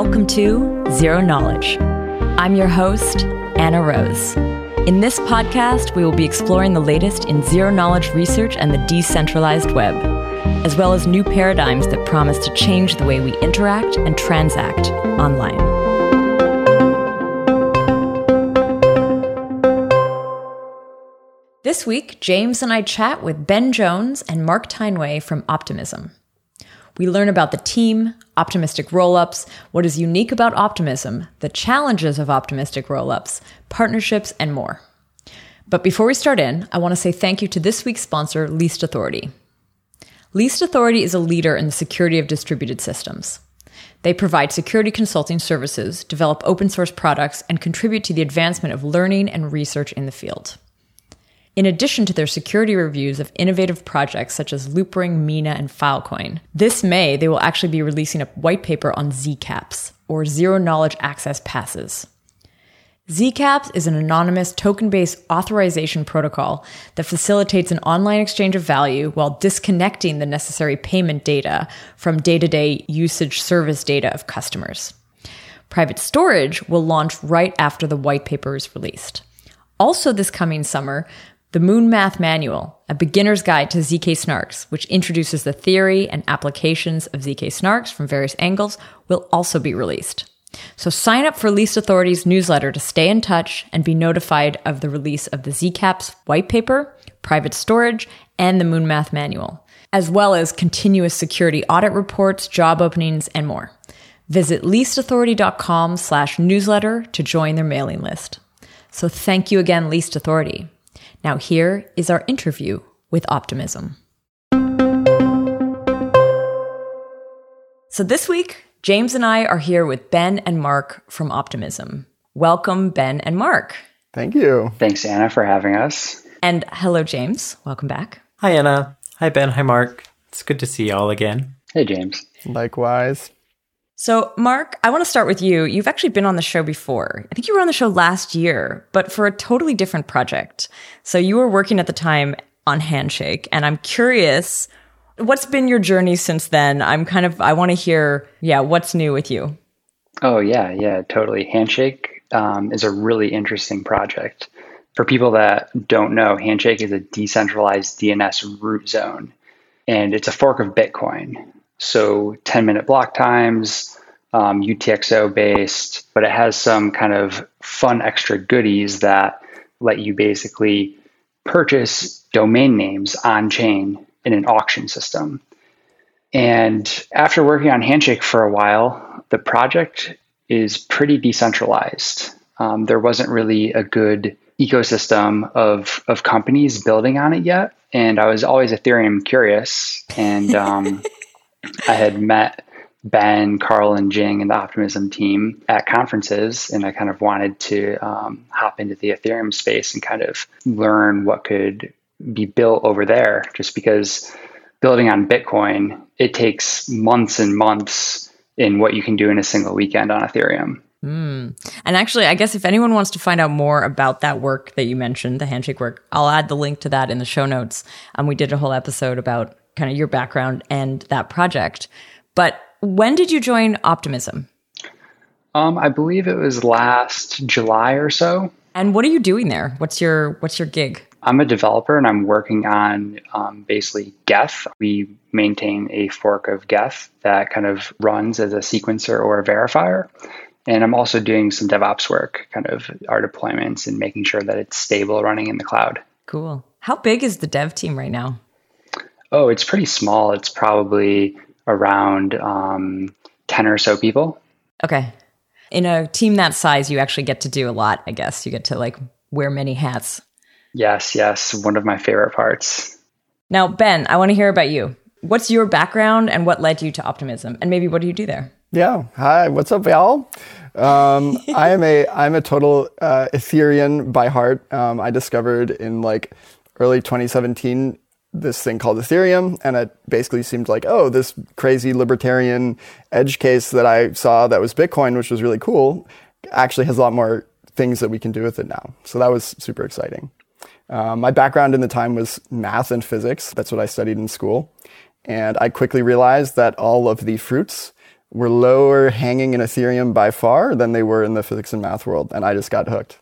Welcome to Zero Knowledge. I'm your host, Anna Rose. In this podcast, we will be exploring the latest in zero knowledge research and the decentralized web, as well as new paradigms that promise to change the way we interact and transact online. This week, James and I chat with Ben Jones and Mark Tyneway from Optimism. We learn about the team, optimistic rollups, what is unique about optimism, the challenges of optimistic rollups, partnerships, and more. But before we start in, I want to say thank you to this week's sponsor, Least Authority. Least Authority is a leader in the security of distributed systems. They provide security consulting services, develop open source products, and contribute to the advancement of learning and research in the field. In addition to their security reviews of innovative projects such as Loopring, Mina, and Filecoin, this May they will actually be releasing a white paper on ZKAPs, or Zero Knowledge Access Passes. ZKAPs is an anonymous token based authorization protocol that facilitates an online exchange of value while disconnecting the necessary payment data from day to day usage service data of customers. Private storage will launch right after the white paper is released. Also, this coming summer, the Moon Math Manual, a beginner's guide to ZK snarks, which introduces the theory and applications of ZK snarks from various angles, will also be released. So sign up for Least Authority's newsletter to stay in touch and be notified of the release of the ZKAPs white paper, private storage, and the Moon Math Manual, as well as continuous security audit reports, job openings, and more. Visit leastauthority.com slash newsletter to join their mailing list. So thank you again, Least Authority. Now, here is our interview with Optimism. So, this week, James and I are here with Ben and Mark from Optimism. Welcome, Ben and Mark. Thank you. Thanks, Anna, for having us. And hello, James. Welcome back. Hi, Anna. Hi, Ben. Hi, Mark. It's good to see you all again. Hey, James. Likewise. So, Mark, I want to start with you. You've actually been on the show before. I think you were on the show last year, but for a totally different project. So, you were working at the time on Handshake, and I'm curious what's been your journey since then? I'm kind of, I want to hear, yeah, what's new with you? Oh, yeah, yeah, totally. Handshake um, is a really interesting project. For people that don't know, Handshake is a decentralized DNS root zone, and it's a fork of Bitcoin. So 10 minute block times, um, UTXO based, but it has some kind of fun extra goodies that let you basically purchase domain names on chain in an auction system. And after working on Handshake for a while, the project is pretty decentralized. Um, there wasn't really a good ecosystem of, of companies building on it yet. And I was always Ethereum curious. And um, I had met Ben, Karl, and Jing and the Optimism team at conferences, and I kind of wanted to um, hop into the Ethereum space and kind of learn what could be built over there. Just because building on Bitcoin, it takes months and months in what you can do in a single weekend on Ethereum. Mm. And actually, I guess if anyone wants to find out more about that work that you mentioned, the handshake work, I'll add the link to that in the show notes. Um, we did a whole episode about kind of your background and that project. But when did you join Optimism? Um, I believe it was last July or so. And what are you doing there? What's your What's your gig? I'm a developer and I'm working on um, basically Geth. We maintain a fork of Geth that kind of runs as a sequencer or a verifier. And I'm also doing some DevOps work, kind of our deployments and making sure that it's stable running in the cloud. Cool. How big is the dev team right now? Oh, it's pretty small. It's probably around um, 10 or so people. Okay. In a team that size, you actually get to do a lot, I guess. You get to like wear many hats. Yes, yes. One of my favorite parts. Now, Ben, I want to hear about you. What's your background and what led you to optimism? And maybe what do you do there? Yeah. Hi. What's up, y'all? Um, I am a I'm a total uh, Ethereum by heart. Um, I discovered in like early 2017 this thing called Ethereum, and it basically seemed like, oh, this crazy libertarian edge case that I saw that was Bitcoin, which was really cool, actually has a lot more things that we can do with it now. So that was super exciting. Um, my background in the time was math and physics. That's what I studied in school. And I quickly realized that all of the fruits were lower hanging in Ethereum by far than they were in the physics and math world. And I just got hooked.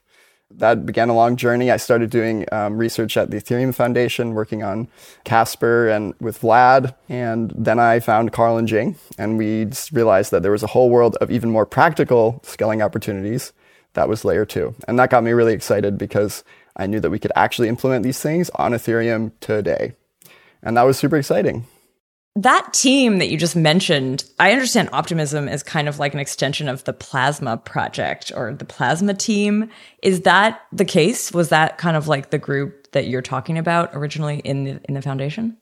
That began a long journey. I started doing um, research at the Ethereum Foundation, working on Casper and with Vlad. And then I found Karl and Jing, and we realized that there was a whole world of even more practical scaling opportunities that was layer two. And that got me really excited because I knew that we could actually implement these things on Ethereum today. And that was super exciting. That team that you just mentioned, I understand Optimism is kind of like an extension of the Plasma project or the Plasma team. Is that the case? Was that kind of like the group that you're talking about originally in the in the foundation?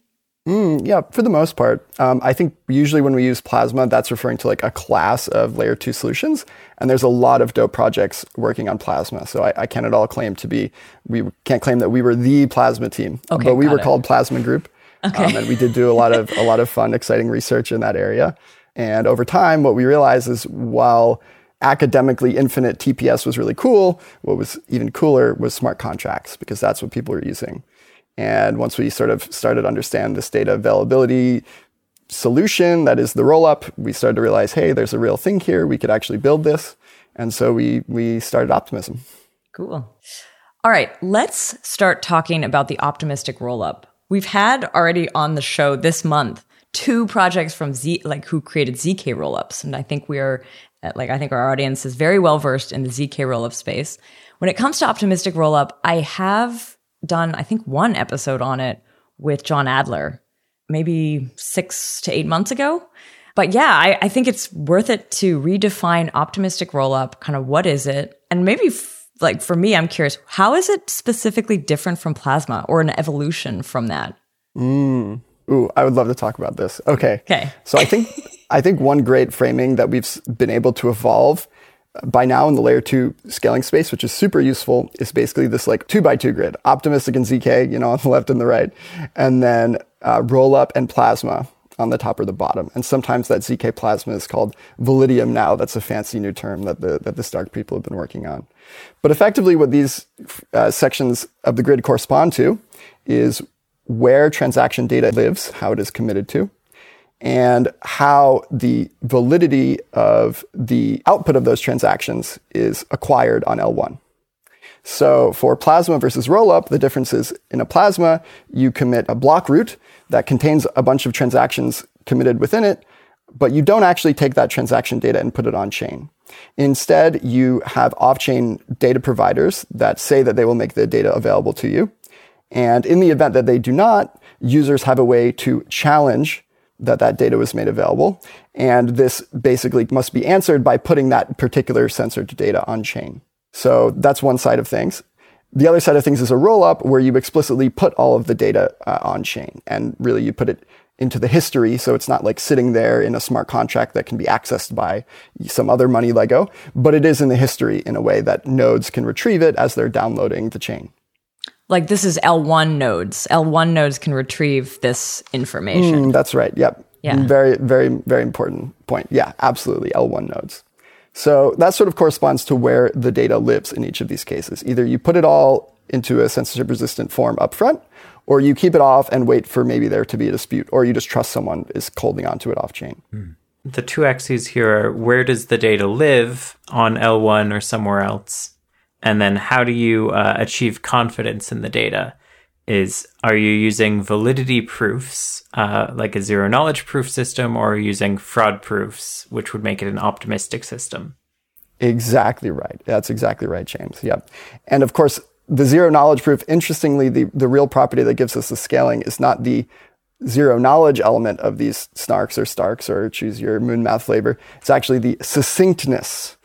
Mm, yeah, for the most part. Um, I think usually when we use Plasma, that's referring to like a class of layer two solutions. And there's a lot of dope projects working on Plasma. So I, I can't at all claim to be, we can't claim that we were the Plasma team. Okay, but we were it. called Plasma Group. Okay. Um, and we did do a lot of, a lot of fun, exciting research in that area. And over time, what we realized is while academically infinite TPS was really cool, what was even cooler was smart contracts because that's what people were using. And once we sort of started to understand this data availability solution, that is the rollup, we started to realize, hey, there's a real thing here. We could actually build this. And so we, we started Optimism. Cool. All right, let's start talking about the optimistic rollup. We've had already on the show this month two projects from Z, like who created ZK rollups, and I think we are, uh, like, I think our audience is very well versed in the ZK rollup space. When it comes to optimistic rollup, I have done, I think, one episode on it with John Adler, maybe six to eight months ago. But yeah, I, I think it's worth it to redefine optimistic rollup. Kind of what is it, and maybe like for me, I'm curious, how is it specifically different from plasma or an evolution from that? Mm. Ooh, I would love to talk about this. Okay. Okay. So I think I think one great framing that we've been able to evolve by now in the layer two scaling space, which is super useful, is basically this like two by two grid, optimistic and ZK, you know, on the left and the right, and then uh, roll up and plasma on the top or the bottom. And sometimes that ZK plasma is called Validium now. That's a fancy new term that the, that the Stark people have been working on. But effectively what these uh, sections of the grid correspond to is where transaction data lives, how it is committed to, and how the validity of the output of those transactions is acquired on L1. So for plasma versus rollup, the difference is in a plasma, you commit a block root that contains a bunch of transactions committed within it, but you don't actually take that transaction data and put it on chain. Instead, you have off-chain data providers that say that they will make the data available to you. And in the event that they do not, users have a way to challenge that that data was made available. And this basically must be answered by putting that particular censored data on chain. So that's one side of things. The other side of things is a rollup where you explicitly put all of the data uh, on chain and really you put it into the history. So it's not like sitting there in a smart contract that can be accessed by some other money Lego, but it is in the history in a way that nodes can retrieve it as they're downloading the chain. Like this is L1 nodes. L1 nodes can retrieve this information. Mm, that's right. Yep. Yeah. Very, very, very important point. Yeah, absolutely. L1 nodes. So that sort of corresponds to where the data lives in each of these cases. Either you put it all into a censorship resistant form upfront, or you keep it off and wait for maybe there to be a dispute, or you just trust someone is holding onto it off chain. Mm. The two axes here are where does the data live on L1 or somewhere else? And then how do you uh, achieve confidence in the data? Is are you using validity proofs, uh, like a zero knowledge proof system, or are you using fraud proofs, which would make it an optimistic system? Exactly right. That's exactly right, James. Yep. And of course, the zero knowledge proof, interestingly, the, the real property that gives us the scaling is not the zero knowledge element of these snarks or starks or choose your moon math flavor. It's actually the succinctness.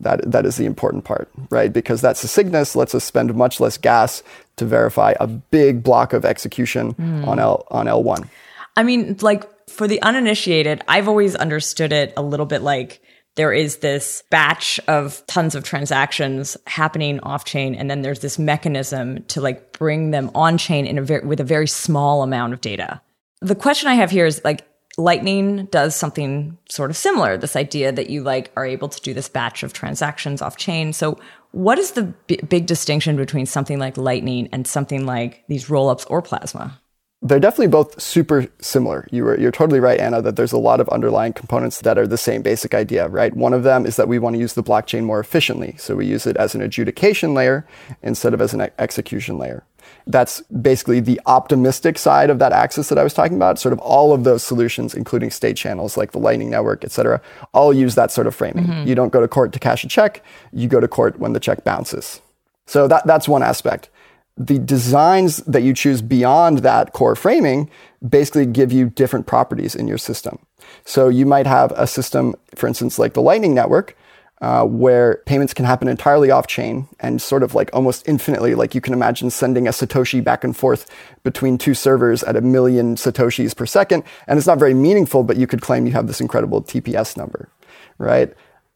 That, that is the important part, right? Because that's the succinctness lets us spend much less gas to verify a big block of execution mm. on L on L1. I mean, like for the uninitiated, I've always understood it a little bit like there is this batch of tons of transactions happening off chain and then there's this mechanism to like bring them on chain in a very, with a very small amount of data. The question I have here is like Lightning does something sort of similar. This idea that you like are able to do this batch of transactions off chain. So, what is the b- big distinction between something like Lightning and something like these rollups or Plasma? They're definitely both super similar. You you're totally right, Anna, that there's a lot of underlying components that are the same basic idea, right? One of them is that we want to use the blockchain more efficiently. So we use it as an adjudication layer instead of as an execution layer. That's basically the optimistic side of that axis that I was talking about. Sort of all of those solutions, including state channels like the Lightning Network, et cetera, all use that sort of framing. Mm-hmm. You don't go to court to cash a check, you go to court when the check bounces. So that, that's one aspect the designs that you choose beyond that core framing basically give you different properties in your system. So you might have a system, for instance, like the Lightning Network, uh, where payments can happen entirely off chain and sort of like almost infinitely. Like you can imagine sending a Satoshi back and forth between two servers at a million Satoshis per second. And it's not very meaningful, but you could claim you have this incredible TPS number, right?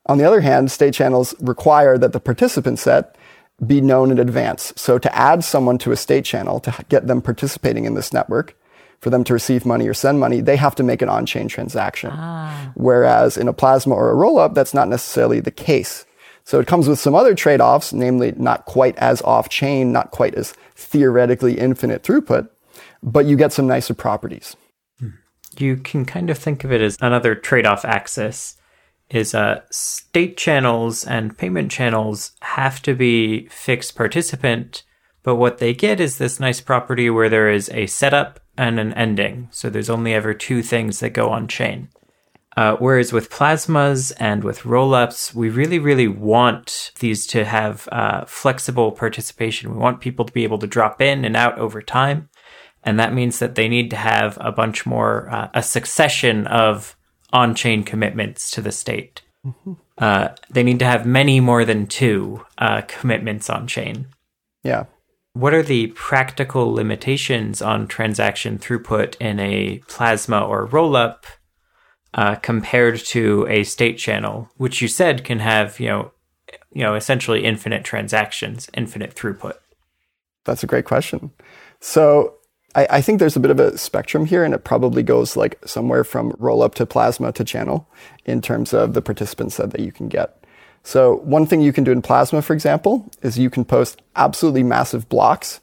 On the other hand, state channels require that the participant set be known in advance. So to add someone to a state channel to get them participating in this network, for them to receive money or send money, they have to make an on-chain transaction. Ah. Whereas in a plasma or a rollup, that's not necessarily the case. So it comes with some other trade-offs, namely not quite as off-chain, not quite as theoretically infinite throughput, but you get some nicer properties. You can kind of think of it as another trade-off axis is uh, state channels and payment channels have to be fixed participant, but what they get is this nice property where there is a setup and an ending. So there's only ever two things that go on chain. Uh, whereas with plasmas and with rollups, we really, really want these to have uh, flexible participation. We want people to be able to drop in and out over time. And that means that they need to have a bunch more, uh, a succession of on chain commitments to the state. Mm-hmm. Uh, they need to have many more than two uh, commitments on chain. Yeah. What are the practical limitations on transaction throughput in a plasma or rollup uh, compared to a state channel, which you said can have you know you know essentially infinite transactions, infinite throughput? That's a great question. So I, I, think there's a bit of a spectrum here, and it probably goes like somewhere from rollup to plasma to channel in terms of the participant set that you can get. So one thing you can do in plasma, for example, is you can post absolutely massive blocks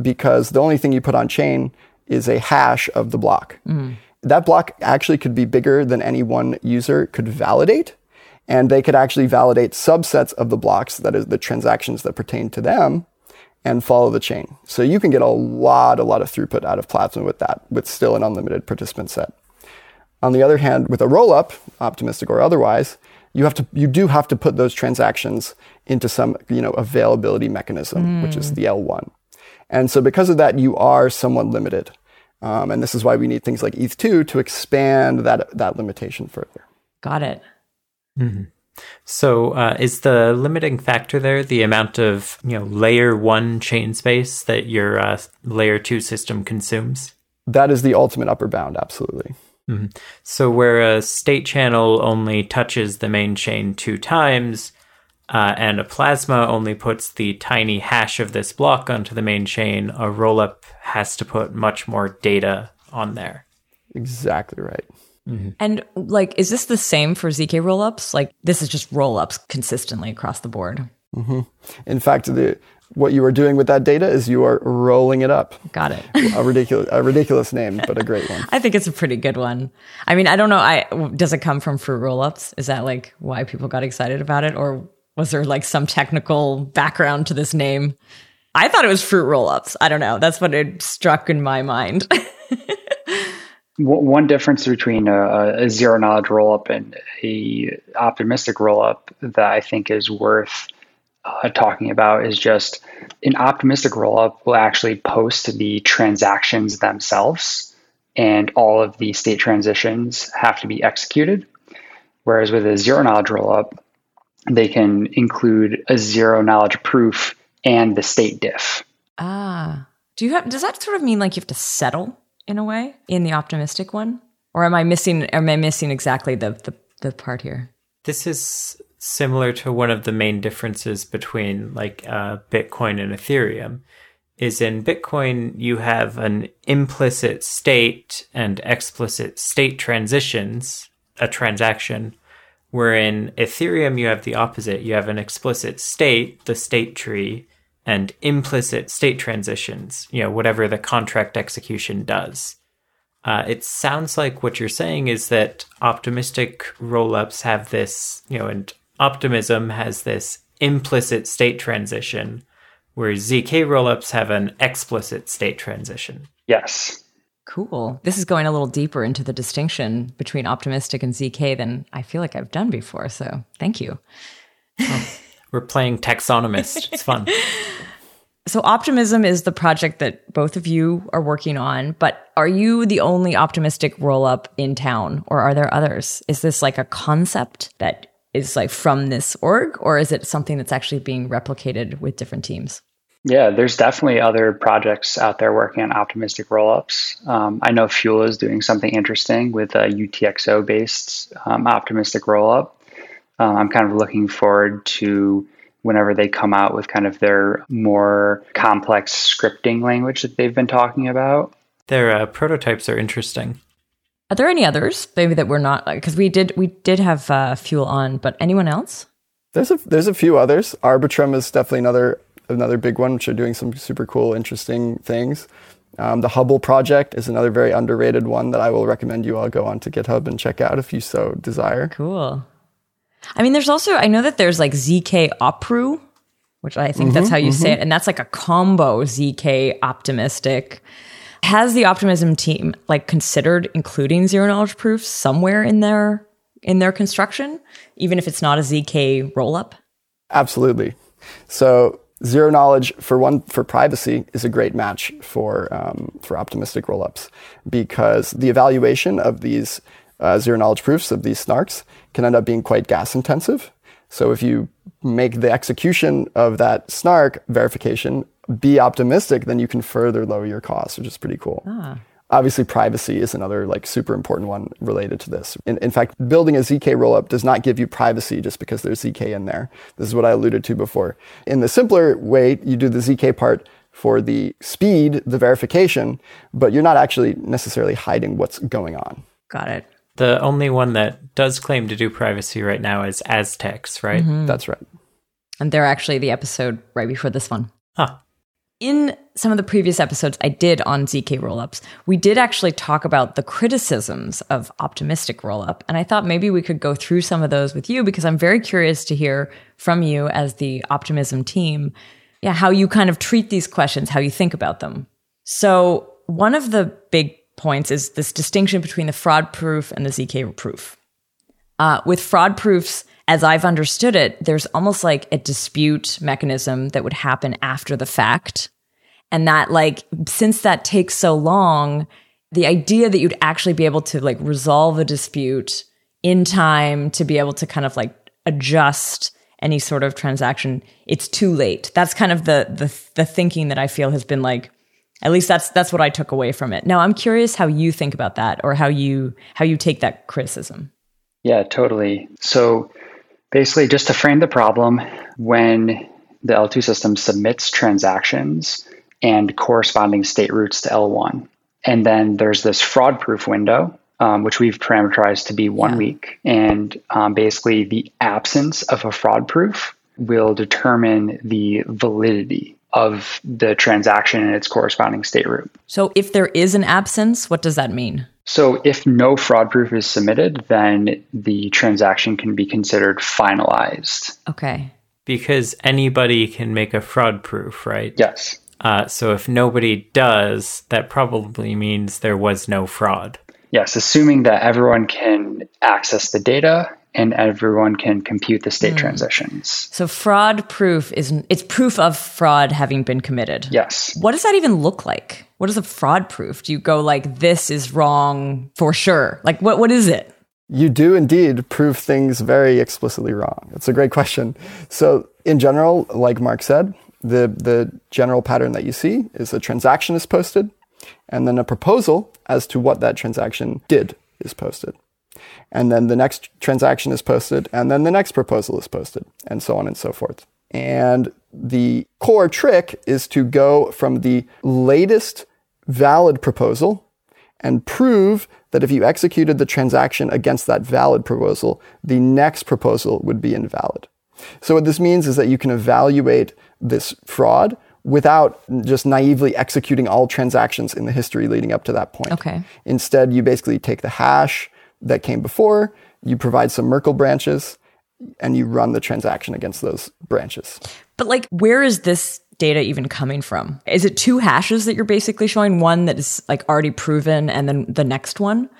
because the only thing you put on chain is a hash of the block. Mm. That block actually could be bigger than any one user could validate. And they could actually validate subsets of the blocks, that is the transactions that pertain to them, and follow the chain. So you can get a lot, a lot of throughput out of Plasma with that, with still an unlimited participant set. On the other hand, with a rollup, optimistic or otherwise, you have to, you do have to put those transactions into some, you know, availability mechanism, mm. which is the L1. And so because of that, you are somewhat limited. Um, and this is why we need things like ETH2 to expand that, that limitation further. Got it. Mm-hmm. So, uh, is the limiting factor there the amount of you know layer one chain space that your uh, layer two system consumes? That is the ultimate upper bound, absolutely. Mm-hmm. So, where a state channel only touches the main chain two times, uh, and a plasma only puts the tiny hash of this block onto the main chain, a rollup has to put much more data on there. Exactly right. Mm-hmm. And like, is this the same for ZK rollups? Like, this is just rollups consistently across the board. Mm-hmm. In fact, the what you are doing with that data is you are rolling it up. Got it. a ridiculous, a ridiculous name, but a great one. I think it's a pretty good one. I mean, I don't know. I does it come from fruit roll-ups? Is that like why people got excited about it, or was there like some technical background to this name? I thought it was fruit roll-ups. I don't know. That's what it struck in my mind. one difference between a, a zero knowledge roll up and a optimistic roll up that I think is worth uh, talking about is just an optimistic rollup will actually post the transactions themselves, and all of the state transitions have to be executed. Whereas with a zero knowledge rollup, they can include a zero knowledge proof and the state diff. Ah, do you have? Does that sort of mean like you have to settle in a way in the optimistic one? Or am I missing am I missing exactly the, the, the part here? This is similar to one of the main differences between like uh, Bitcoin and Ethereum is in Bitcoin you have an implicit state and explicit state transitions, a transaction, where in Ethereum you have the opposite. You have an explicit state, the state tree, and implicit state transitions, you know, whatever the contract execution does. Uh, it sounds like what you're saying is that optimistic rollups have this, you know, and optimism has this implicit state transition, whereas ZK rollups have an explicit state transition. Yes. Cool. This is going a little deeper into the distinction between optimistic and ZK than I feel like I've done before. So thank you. We're playing taxonomist. It's fun. So, Optimism is the project that both of you are working on, but are you the only optimistic roll up in town or are there others? Is this like a concept that is like from this org or is it something that's actually being replicated with different teams? Yeah, there's definitely other projects out there working on optimistic rollups. Um, I know Fuel is doing something interesting with a UTXO based um, optimistic rollup. Um, I'm kind of looking forward to whenever they come out with kind of their more complex scripting language that they've been talking about. Their uh, prototypes are interesting. Are there any others maybe that we're not because we did we did have uh, fuel on, but anyone else? There's a there's a few others. Arbitrum is definitely another another big one, which are doing some super cool, interesting things. Um, the Hubble project is another very underrated one that I will recommend you all go on to GitHub and check out if you so desire. Cool. I mean, there's also I know that there's like ZK Opru, which I think mm-hmm, that's how you mm-hmm. say it, and that's like a combo ZK optimistic. Has the optimism team like considered including zero knowledge proofs somewhere in their in their construction, even if it's not a ZK rollup? Absolutely. So zero knowledge for one for privacy is a great match for um, for optimistic rollups because the evaluation of these uh, zero knowledge proofs of these snarks can end up being quite gas intensive. So if you make the execution of that snark verification be optimistic, then you can further lower your costs, which is pretty cool. Ah. Obviously, privacy is another like super important one related to this. In, in fact, building a ZK rollup does not give you privacy just because there's ZK in there. This is what I alluded to before. In the simpler way, you do the ZK part for the speed, the verification, but you're not actually necessarily hiding what's going on. Got it. The only one that does claim to do privacy right now is Aztecs, right? Mm-hmm. That's right. And they're actually the episode right before this one. Huh in some of the previous episodes I did on ZK rollups, we did actually talk about the criticisms of optimistic rollup. And I thought maybe we could go through some of those with you because I'm very curious to hear from you as the optimism team, yeah, how you kind of treat these questions, how you think about them. So one of the big points is this distinction between the fraud proof and the ZK proof. Uh, with fraud proofs, as I've understood it, there's almost like a dispute mechanism that would happen after the fact. And that, like, since that takes so long, the idea that you'd actually be able to like resolve a dispute in time to be able to kind of like adjust any sort of transaction, it's too late. That's kind of the the the thinking that I feel has been like at least that's that's what I took away from it. Now I'm curious how you think about that or how you how you take that criticism. Yeah, totally. So basically, just to frame the problem, when the L2 system submits transactions and corresponding state roots to L1, and then there's this fraud proof window, um, which we've parameterized to be one yeah. week. And um, basically, the absence of a fraud proof will determine the validity of the transaction and its corresponding state root. So, if there is an absence, what does that mean? So, if no fraud proof is submitted, then the transaction can be considered finalized. Okay. Because anybody can make a fraud proof, right? Yes. Uh, so, if nobody does, that probably means there was no fraud. Yes, assuming that everyone can access the data and everyone can compute the state mm. transitions. So fraud proof is it's proof of fraud having been committed. Yes. What does that even look like? What is a fraud proof? Do you go like this is wrong for sure? Like what what is it? You do indeed prove things very explicitly wrong. It's a great question. So in general, like Mark said, the the general pattern that you see is a transaction is posted and then a proposal as to what that transaction did is posted and then the next transaction is posted, and then the next proposal is posted, and so on and so forth. And the core trick is to go from the latest valid proposal and prove that if you executed the transaction against that valid proposal, the next proposal would be invalid. So what this means is that you can evaluate this fraud without just naively executing all transactions in the history leading up to that point. Okay. Instead, you basically take the hash that came before, you provide some Merkle branches, and you run the transaction against those branches. But like, where is this data even coming from? Is it two hashes that you're basically showing? One that is like already proven, and then the next one?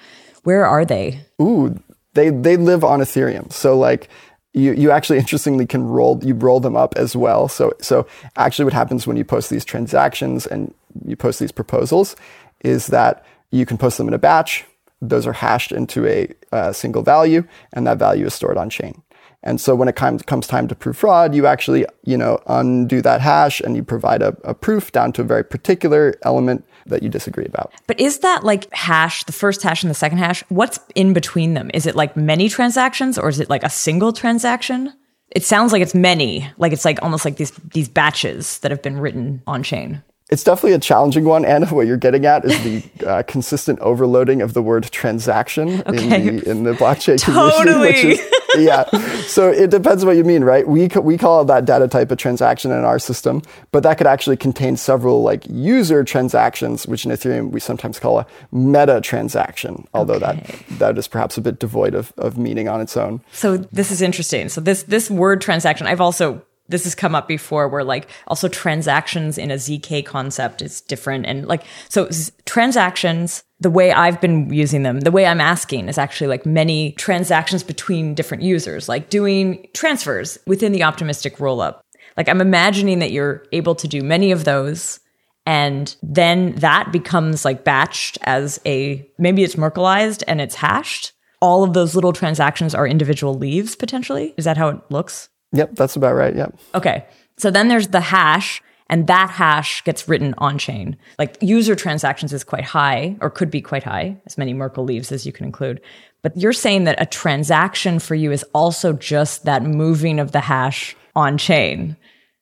Where are they? Ooh, they they live on Ethereum. So like you, you actually interestingly can roll you roll them up as well. So so actually what happens when you post these transactions and you post these proposals is that you can post them in a batch. Those are hashed into a, a single value, and that value is stored on chain. And so when it comes, comes time to prove fraud, you actually, you know, undo that hash and you provide a, a proof down to a very particular element that you disagree about. But is that like hash, the first hash and the second hash? What's in between them? Is it like many transactions or is it like a single transaction? It sounds like it's many, like it's like almost like these these batches that have been written on chain. It's definitely a challenging one, and what you're getting at is the uh, consistent overloading of the word transaction Okay. in the in the blockchain Totally. community. Which is, yeah, so it depends what you mean, right? We we call that data type a transaction in our system, but that could actually contain several like user transactions, which in Ethereum we sometimes call a meta transaction, although that that is perhaps a bit devoid of, of meaning on its own. So this is interesting. So this this word transaction, I've also this has come up before where like also transactions in a zk concept is different and like so transactions the way i've been using them the way i'm asking is actually like many transactions between different users like doing transfers within the optimistic rollup like i'm imagining that you're able to do many of those and then that becomes like batched as a maybe it's merkleized and it's hashed all of those little transactions are individual leaves potentially is that how it looks Yep, that's about right. Yep. Okay. So then there's the hash, and that hash gets written on chain. Like user transactions is quite high, or could be quite high, as many Merkle leaves as you can include. But you're saying that a transaction for you is also just that moving of the hash on chain.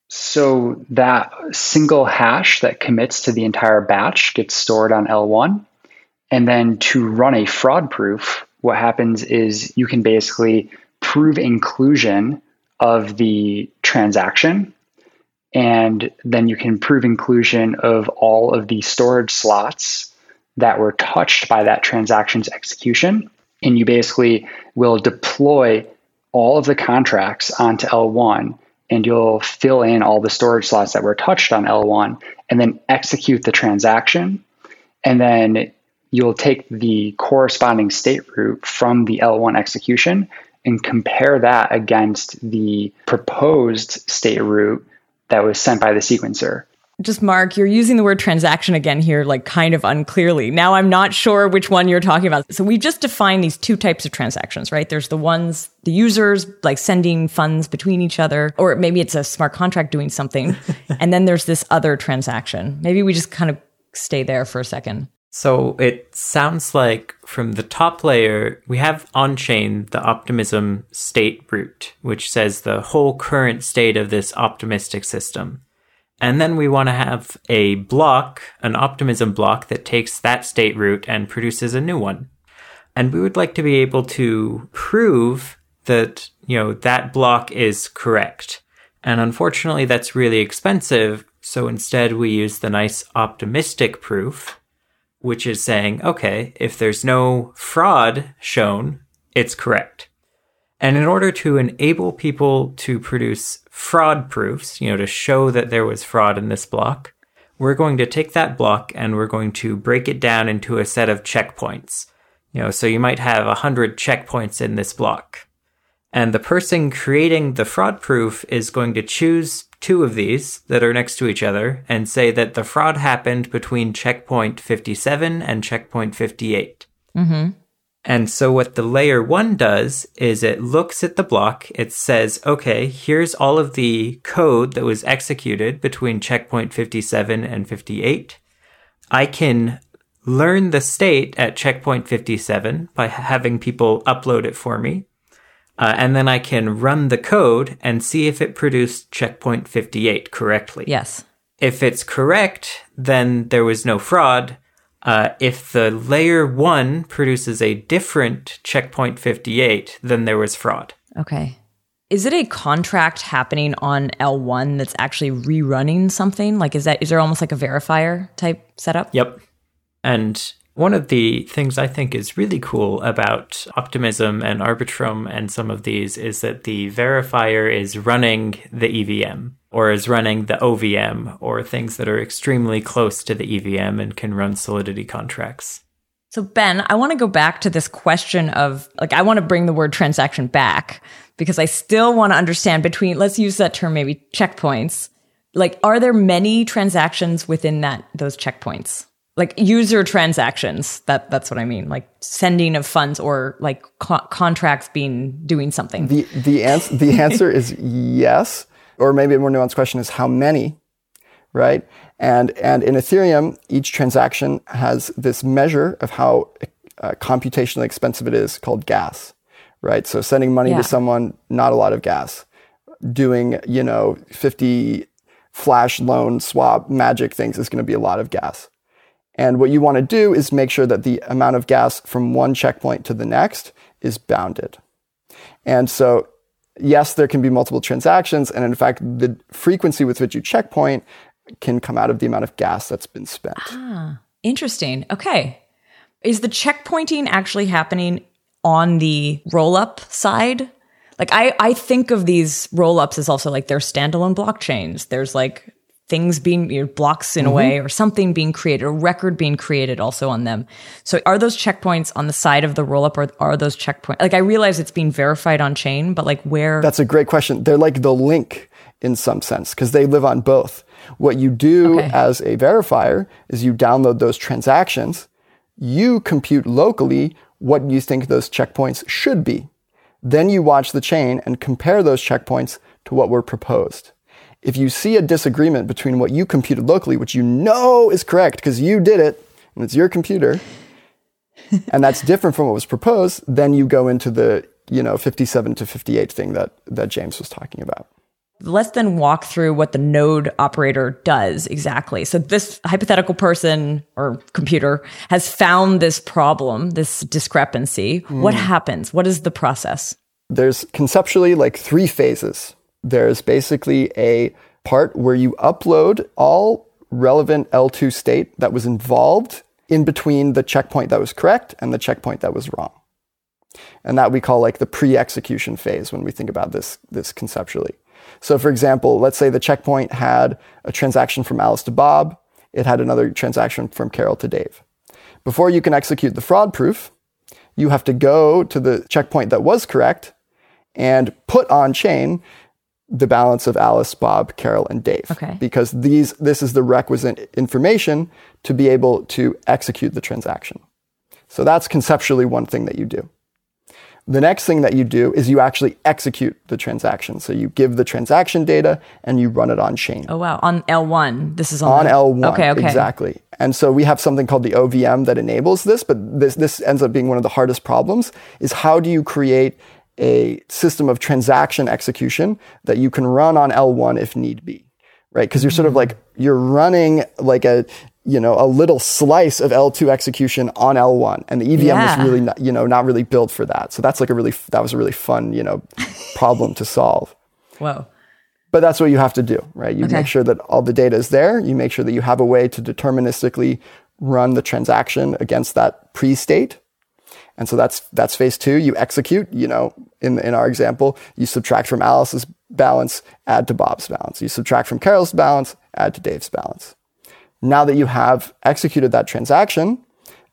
So that single hash that commits to the entire batch gets stored on L1. And then to run a fraud proof, what happens is you can basically prove inclusion of the transaction. And then you can prove inclusion of all of the storage slots that were touched by that transaction's execution. And you basically will deploy all of the contracts onto L1 and you'll fill in all the storage slots that were touched on L1 and then execute the transaction. And then you'll take the corresponding state root from the L1 execution and compare that against the proposed state root that was sent by the sequencer. Just Mark, you're using the word transaction again here, like kind of unclearly. Now I'm not sure which one you're talking about. So we just defined these two types of transactions, right? There's the ones, the users like sending funds between each other, or maybe it's a smart contract doing something. and then there's this other transaction. Maybe we just kind of stay there for a second. So it sounds like from the top layer, we have on chain the optimism state root, which says the whole current state of this optimistic system. And then we want to have a block, an optimism block that takes that state root and produces a new one. And we would like to be able to prove that, you know, that block is correct. And unfortunately, that's really expensive. So instead, we use the nice optimistic proof which is saying, okay, if there's no fraud shown, it's correct. And in order to enable people to produce fraud proofs, you know, to show that there was fraud in this block, we're going to take that block and we're going to break it down into a set of checkpoints. You know, so you might have a hundred checkpoints in this block. And the person creating the fraud proof is going to choose two of these that are next to each other and say that the fraud happened between checkpoint 57 and checkpoint 58. Mm-hmm. And so what the layer one does is it looks at the block. It says, okay, here's all of the code that was executed between checkpoint 57 and 58. I can learn the state at checkpoint 57 by having people upload it for me. Uh, and then I can run the code and see if it produced checkpoint 58 correctly. Yes. If it's correct, then there was no fraud. Uh, if the layer one produces a different checkpoint 58, then there was fraud. Okay. Is it a contract happening on L1 that's actually rerunning something? Like, is that is there almost like a verifier type setup? Yep. And one of the things I think is really cool about Optimism and Arbitrum and some of these is that the verifier is running the EVM or is running the OVM or things that are extremely close to the EVM and can run Solidity contracts. So, Ben, I want to go back to this question of like, I want to bring the word transaction back because I still want to understand between, let's use that term, maybe checkpoints. Like, are there many transactions within that, those checkpoints? Like user transactions. That that's what I mean. Like sending of funds or like co- contracts being doing something. The the answer the answer is yes, or maybe a more nuanced question is how many, right? And and in Ethereum, each transaction has this measure of how uh, computationally expensive it is called gas, right? So sending money Yeah. to someone, not a lot of gas. Doing you know fifty flash loan swap magic things is going to be a lot of gas. And what you want to do is make sure that the amount of gas from one checkpoint to the next is bounded. And so, yes, there can be multiple transactions. And in fact, the frequency with which you checkpoint can come out of the amount of gas that's been spent. Ah, Interesting. Okay. Is the checkpointing actually happening on the roll up side? Like I, I think of these roll ups as also like they're standalone blockchains. There's like things being you know, blocks in a way mm-hmm. or something being created, a record being created also on them. So are those checkpoints on the side of the roll up or are those checkpoints? Like I realize it's being verified on chain, but like where? That's a great question. They're like the link in some sense because they live on both. What you do Okay. as a verifier is you download those transactions, you compute locally what you think those checkpoints should be. Then you watch the chain and compare those checkpoints to what were proposed. If you see a disagreement between what you computed locally, which you know is correct because you did it and it's your computer, and that's different from what was proposed, then you go into the you know 57 to 58 thing that that James was talking about. let's then walk through what the node operator does exactly. So this hypothetical person or computer has found this problem, this discrepancy. What hmm. happens? What is the process? There's conceptually like three phases. There's basically a part where you upload all relevant L2 state that was involved in between the checkpoint that was correct and the checkpoint that was wrong. And that we call like the pre-execution phase when we think about this, this conceptually. So for example, let's say the checkpoint had a transaction from Alice to Bob. It had another transaction from Carol to Dave. Before you can execute the fraud proof, you have to go to the checkpoint that was correct and put on chain the balance of Alice, Bob, Carol, and Dave. Okay. Because these, this is the requisite information to be able to execute the transaction. So that's conceptually one thing that you do. The next thing that you do is you actually execute the transaction. So you give the transaction data and you run it on chain Oh wow, on L1. This is on, on the- L1. Okay, okay. Exactly. And so we have something called the OVM that enables this, but this, this ends up being one of the hardest problems is how do you create a system of transaction execution that you can run on L1 if need be, right? Because you're sort Mm-hmm. of like, you're running like a, you know, a little slice of L2 execution on L1 and the EVM Yeah. was really not, you know, not really built for that. So that's like a really, that was a really fun, you know, problem to solve. Whoa. But that's what you have to do, right? You Okay. make sure that all the data is there. You make sure that you have a way to deterministically run the transaction against that pre-state. And so that's that's phase two. You execute. You know, in in our example, you subtract from Alice's balance, add to Bob's balance. You subtract from Carol's balance, add to Dave's balance. Now that you have executed that transaction,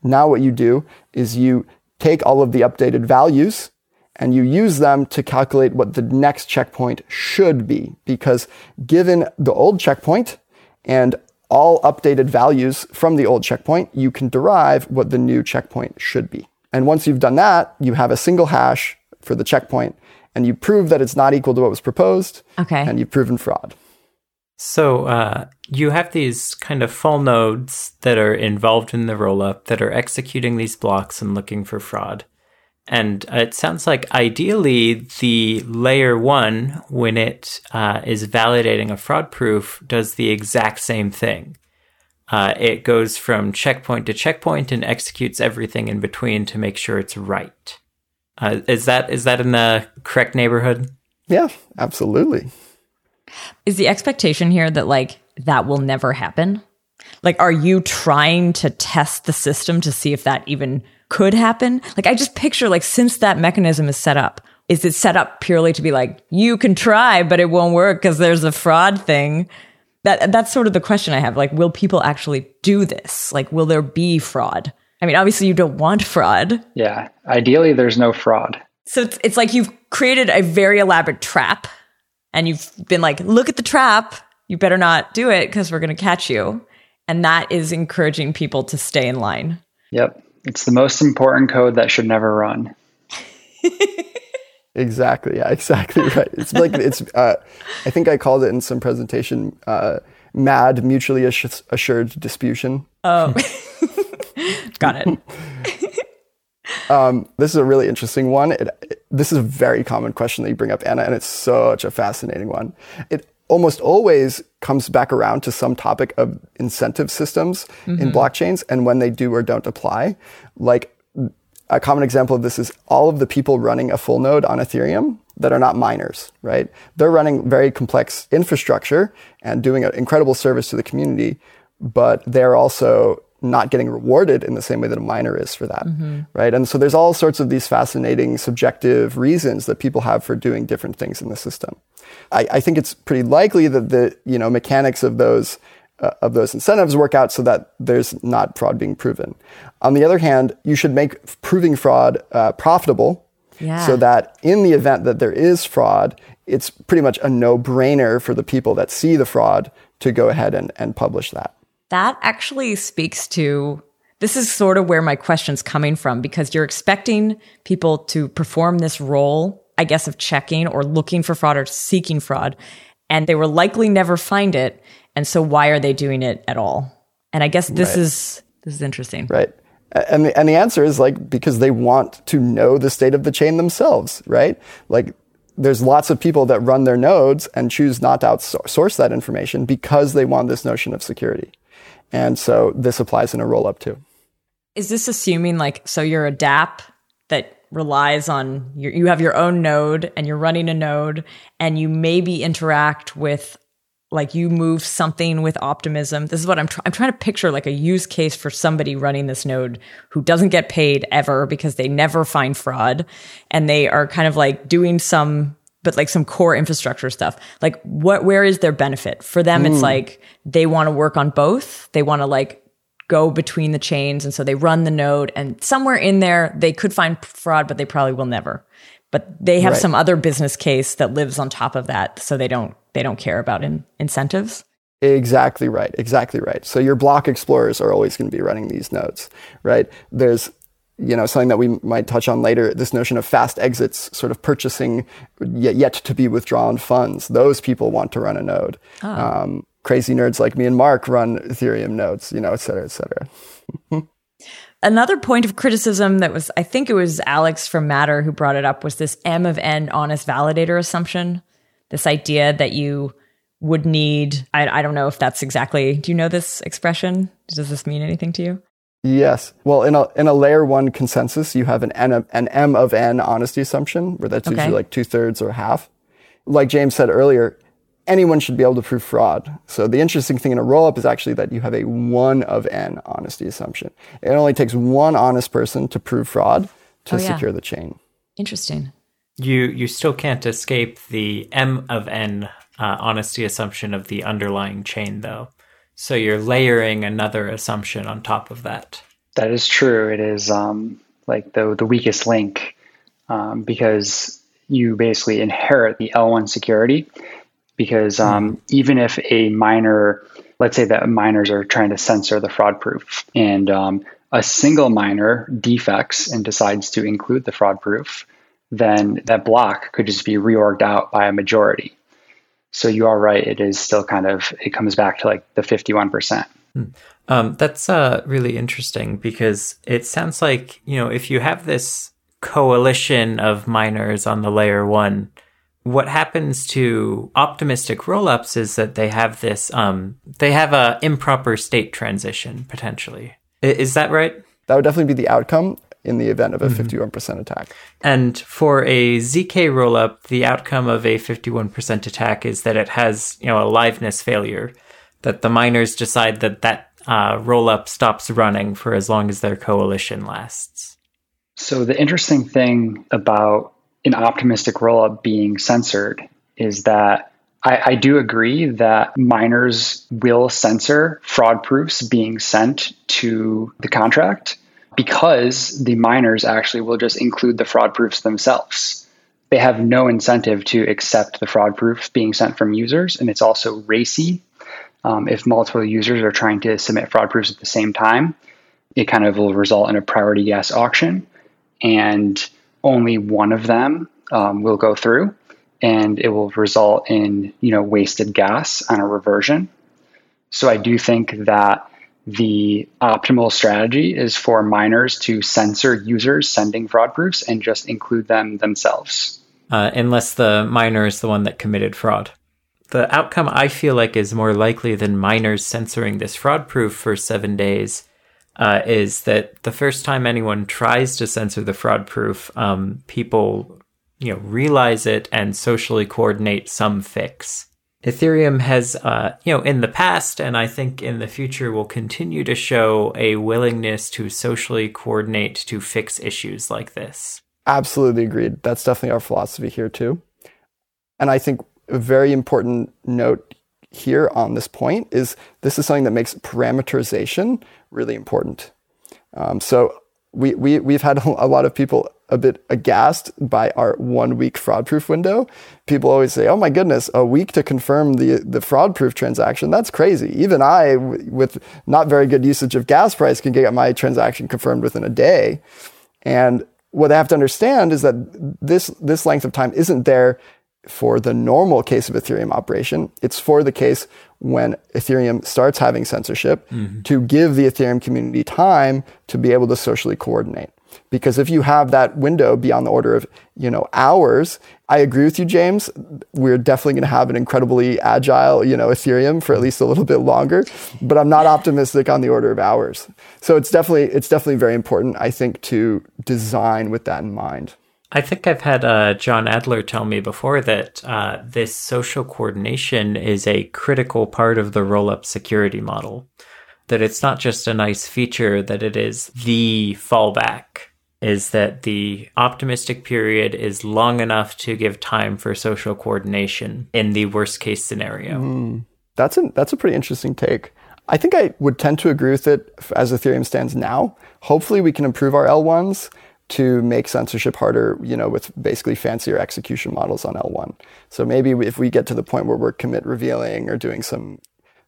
now what you do is you take all of the updated values and you use them to calculate what the next checkpoint should be. Because given the old checkpoint and all updated values from the old checkpoint, you can derive what the new checkpoint should be. And once you've done that, you have a single hash for the checkpoint and you prove that it's not equal to what was proposed. Okay. And you've proven fraud. So uh, you have these kind of full nodes that are involved in the rollup that are executing these blocks and looking for fraud. And it sounds like ideally the layer one, when it uh, is validating a fraud proof, does the exact same thing. Uh, it goes from checkpoint to checkpoint and executes everything in between to make sure it's right. Uh, is that is that in the correct neighborhood? Yeah, absolutely. Is the expectation here that like that will never happen? Like, are you trying to test the system to see if that even could happen? Like, I just picture like since that mechanism is set up, is it set up purely to be like you can try, but it won't work because there's a fraud thing? That that's sort of the question I have. Like, will people actually do this? Like, will there be fraud? I mean, obviously, you don't want fraud. Yeah. Ideally, there's no fraud. So it's, it's like you've created a very elaborate trap and you've been like, look at the trap. You better not do it because we're going to catch you. And that is encouraging people to stay in line. Yep. It's the most important code that should never run. exactly. Yeah, exactly right. It's like, it's, uh, I think I called it in some presentation, uh, mad mutually assured disputation. Oh, got it. um, this is a really interesting one. It, it, this is a very common question that you bring up, Anna, and it's such a fascinating one. It almost always comes back around to some topic of incentive systems mm-hmm. in blockchains and when they do or don't apply. Like a common example of this is all of the people running a full node on Ethereum that are not miners, right? They're running very complex infrastructure and doing an incredible service to the community, but they're also not getting rewarded in the same way that a miner is for that, mm-hmm. right? And so there's all sorts of these fascinating subjective reasons that people have for doing different things in the system. I, I think it's pretty likely that the you know mechanics of those uh, of those incentives work out so that there's not fraud being proven. On the other hand, you should make proving fraud uh, profitable yeah. so that in the event that there is fraud, it's pretty much a no brainer for the people that see the fraud to go ahead and, and publish that. That actually speaks to this is sort of where my question's coming from because you're expecting people to perform this role, I guess, of checking or looking for fraud or seeking fraud. And they will likely never find it. And so why are they doing it at all? And I guess this right. is this is interesting. Right. And the, and the answer is like because they want to know the state of the chain themselves, right? Like there's lots of people that run their nodes and choose not to outsource that information because they want this notion of security. And so this applies in a roll up too. Is this assuming like, so you're a dApp that relies on, your, you have your own node and you're running a node and you maybe interact with like you move something with optimism this is what i'm trying i'm trying to picture like a use case for somebody running this node who doesn't get paid ever because they never find fraud and they are kind of like doing some but like some core infrastructure stuff. Like what where is their benefit? For them mm. it's like they want to work on both. They want to like go between the chains and so they run the node and somewhere in there they could find fraud but they probably will never. But they have right. some other business case that lives on top of that so they don't they don't care about in, incentives. Exactly right. Exactly right. So your block explorers are always going to be running these nodes, right? There's you know, something that we might touch on later, this notion of fast exits, sort of purchasing yet, yet to be withdrawn funds. Those people want to run a node. Oh. Um, crazy nerds like me and Mark run Ethereum nodes, you know, et cetera, et cetera. Another point of criticism that was, I think it was Alex from Matter who brought it up, was this M of N honest validator assumption. This idea that you would need, I, I don't know if that's exactly, do you know this expression? Does this mean anything to you? Yes. Well, in a in a layer one consensus, you have an n of, an m of n honesty assumption, where that's okay. usually like two thirds or half. Like James said earlier, anyone should be able to prove fraud. So the interesting thing in a rollup is actually that you have a one of n honesty assumption. It only takes one honest person to prove fraud to oh, yeah. secure the chain. Interesting. You you still can't escape the m of n uh, honesty assumption of the underlying chain, though. So you're layering another assumption on top of that. That is true. It is um, like the the weakest link um, because you basically inherit the L1 security. Because um, mm. even if a miner, let's say that miners are trying to censor the fraud proof, and um, a single miner defects and decides to include the fraud proof, then that block could just be reorged out by a majority. So you are right. It is still kind of, it comes back to like the 51%. Hmm. Um, that's uh, really interesting because it sounds like, you know, if you have this coalition of miners on the layer one, what happens to optimistic rollups is that they have this, um, they have a improper state transition potentially. Is that right? That would definitely be the outcome in the event of a 51% attack. And for a ZK rollup, the outcome of a 51% attack is that it has, you know, a liveness failure, that the miners decide that that uh, rollup stops running for as long as their coalition lasts. So the interesting thing about an optimistic rollup being censored is that I, I, do agree that miners will censor fraud proofs being sent to the contract because the miners actually will just include the fraud proofs themselves. They have no incentive to accept the fraud proofs being sent from users, and it's also racy. Um, if multiple users are trying to submit fraud proofs at the same time, it kind of will result in a priority gas auction, and only one of them um, will go through, and it will result in you know wasted gas on a reversion. So I do think that the optimal strategy is for miners to censor users sending fraud proofs and just include them themselves. Uh, unless the miner is the one that committed fraud. The outcome I feel like is more likely than miners censoring this fraud proof for seven days uh, is that the first time anyone tries to censor the fraud proof, um, people you know realize it and socially coordinate some fix. Ethereum has, uh, you know, in the past and I think in the future will continue to show a willingness to socially coordinate to fix issues like this. Absolutely agreed. That's definitely our philosophy here too. And I think a very important note here on this point is this is something that makes parameterization really important. Um, so we, we, we've had a lot of people a bit aghast by our one week fraud proof window. People always say, oh my goodness, a week to confirm the, the fraud proof transaction. That's crazy. Even I, with not very good usage of gas price, can get my transaction confirmed within a day. And what I have to understand is that this, this length of time isn't there for the normal case of Ethereum operation. It's for the case when Ethereum starts having censorship mm-hmm. to give the Ethereum community time to be able to socially coordinate. Because if you have that window beyond the order of, you know, hours, I agree with you, James. We're definitely going to have an incredibly agile, you know, Ethereum for at least a little bit longer, but I'm not optimistic on the order of hours. So it's definitely, it's definitely very important, I think, to design with that in mind. I think I've had uh, John Adler tell me before that uh, this social coordination is a critical part of the rollup security model. That it's not just a nice feature, that it is the fallback. Is that the optimistic period is long enough to give time for social coordination in the worst case scenario? Mm, that's a that's a pretty interesting take. I think I would tend to agree with it as Ethereum stands now. Hopefully, we can improve our L1s to make censorship harder, you know, with basically fancier execution models on L1. So maybe if we get to the point where we're commit revealing or doing some,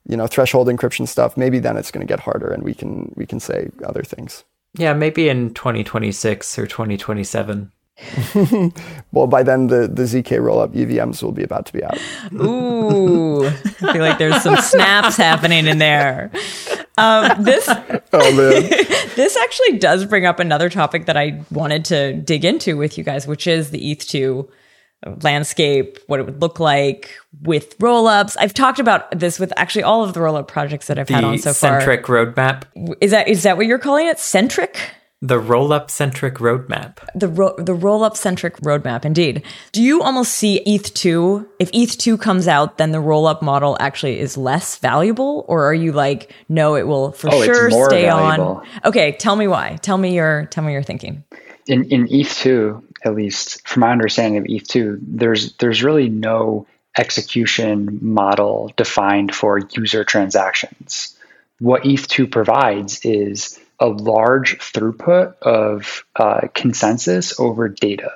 you know, threshold encryption stuff, maybe then it's going to get harder and we can we can say other things. Yeah, maybe in 2026 or 2027. well, by then the, the ZK rollup EVMs will be about to be out. Ooh, I feel like there's some snaps happening in there. Um, this, oh man, this actually does bring up another topic that I wanted to dig into with you guys, which is the ETH2 landscape, what it would look like with rollups. I've talked about this with actually all of the rollup projects that I've the had on so far. Centric roadmap. Is that is that what you're calling it? Centric? The roll up centric roadmap. The ro- the roll up centric roadmap, indeed. Do you almost see ETH two? If ETH two comes out, then the roll up model actually is less valuable, or are you like, no, it will for oh, sure stay valuable. on? Okay, tell me why. Tell me your tell me your thinking. In in ETH two, at least from my understanding of ETH two, there's there's really no execution model defined for user transactions. What ETH two provides is a large throughput of uh, consensus over data.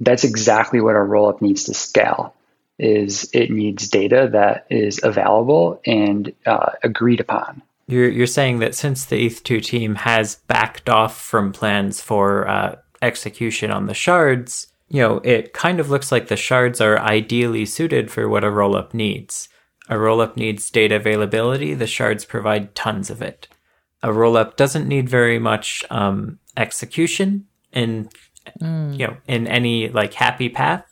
That's exactly what our rollup needs to scale. Is it needs data that is available and uh, agreed upon. You're you're saying that since the ETH2 team has backed off from plans for uh, execution on the shards, you know, it kind of looks like the shards are ideally suited for what a rollup needs. A rollup needs data availability. The shards provide tons of it a roll up doesn't need very much um, execution in mm. you know in any like happy path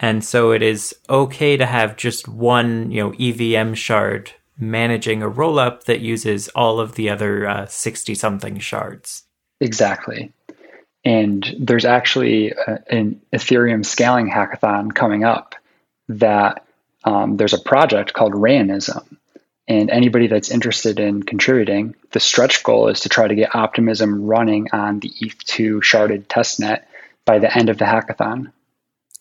and so it is okay to have just one you know evm shard managing a roll up that uses all of the other 60 uh, something shards exactly And there's actually a, an Ethereum scaling hackathon coming up that um, there's a project called Rayonism. And anybody that's interested in contributing, the stretch goal is to try to get Optimism running on the ETH2 sharded testnet by the end of the hackathon.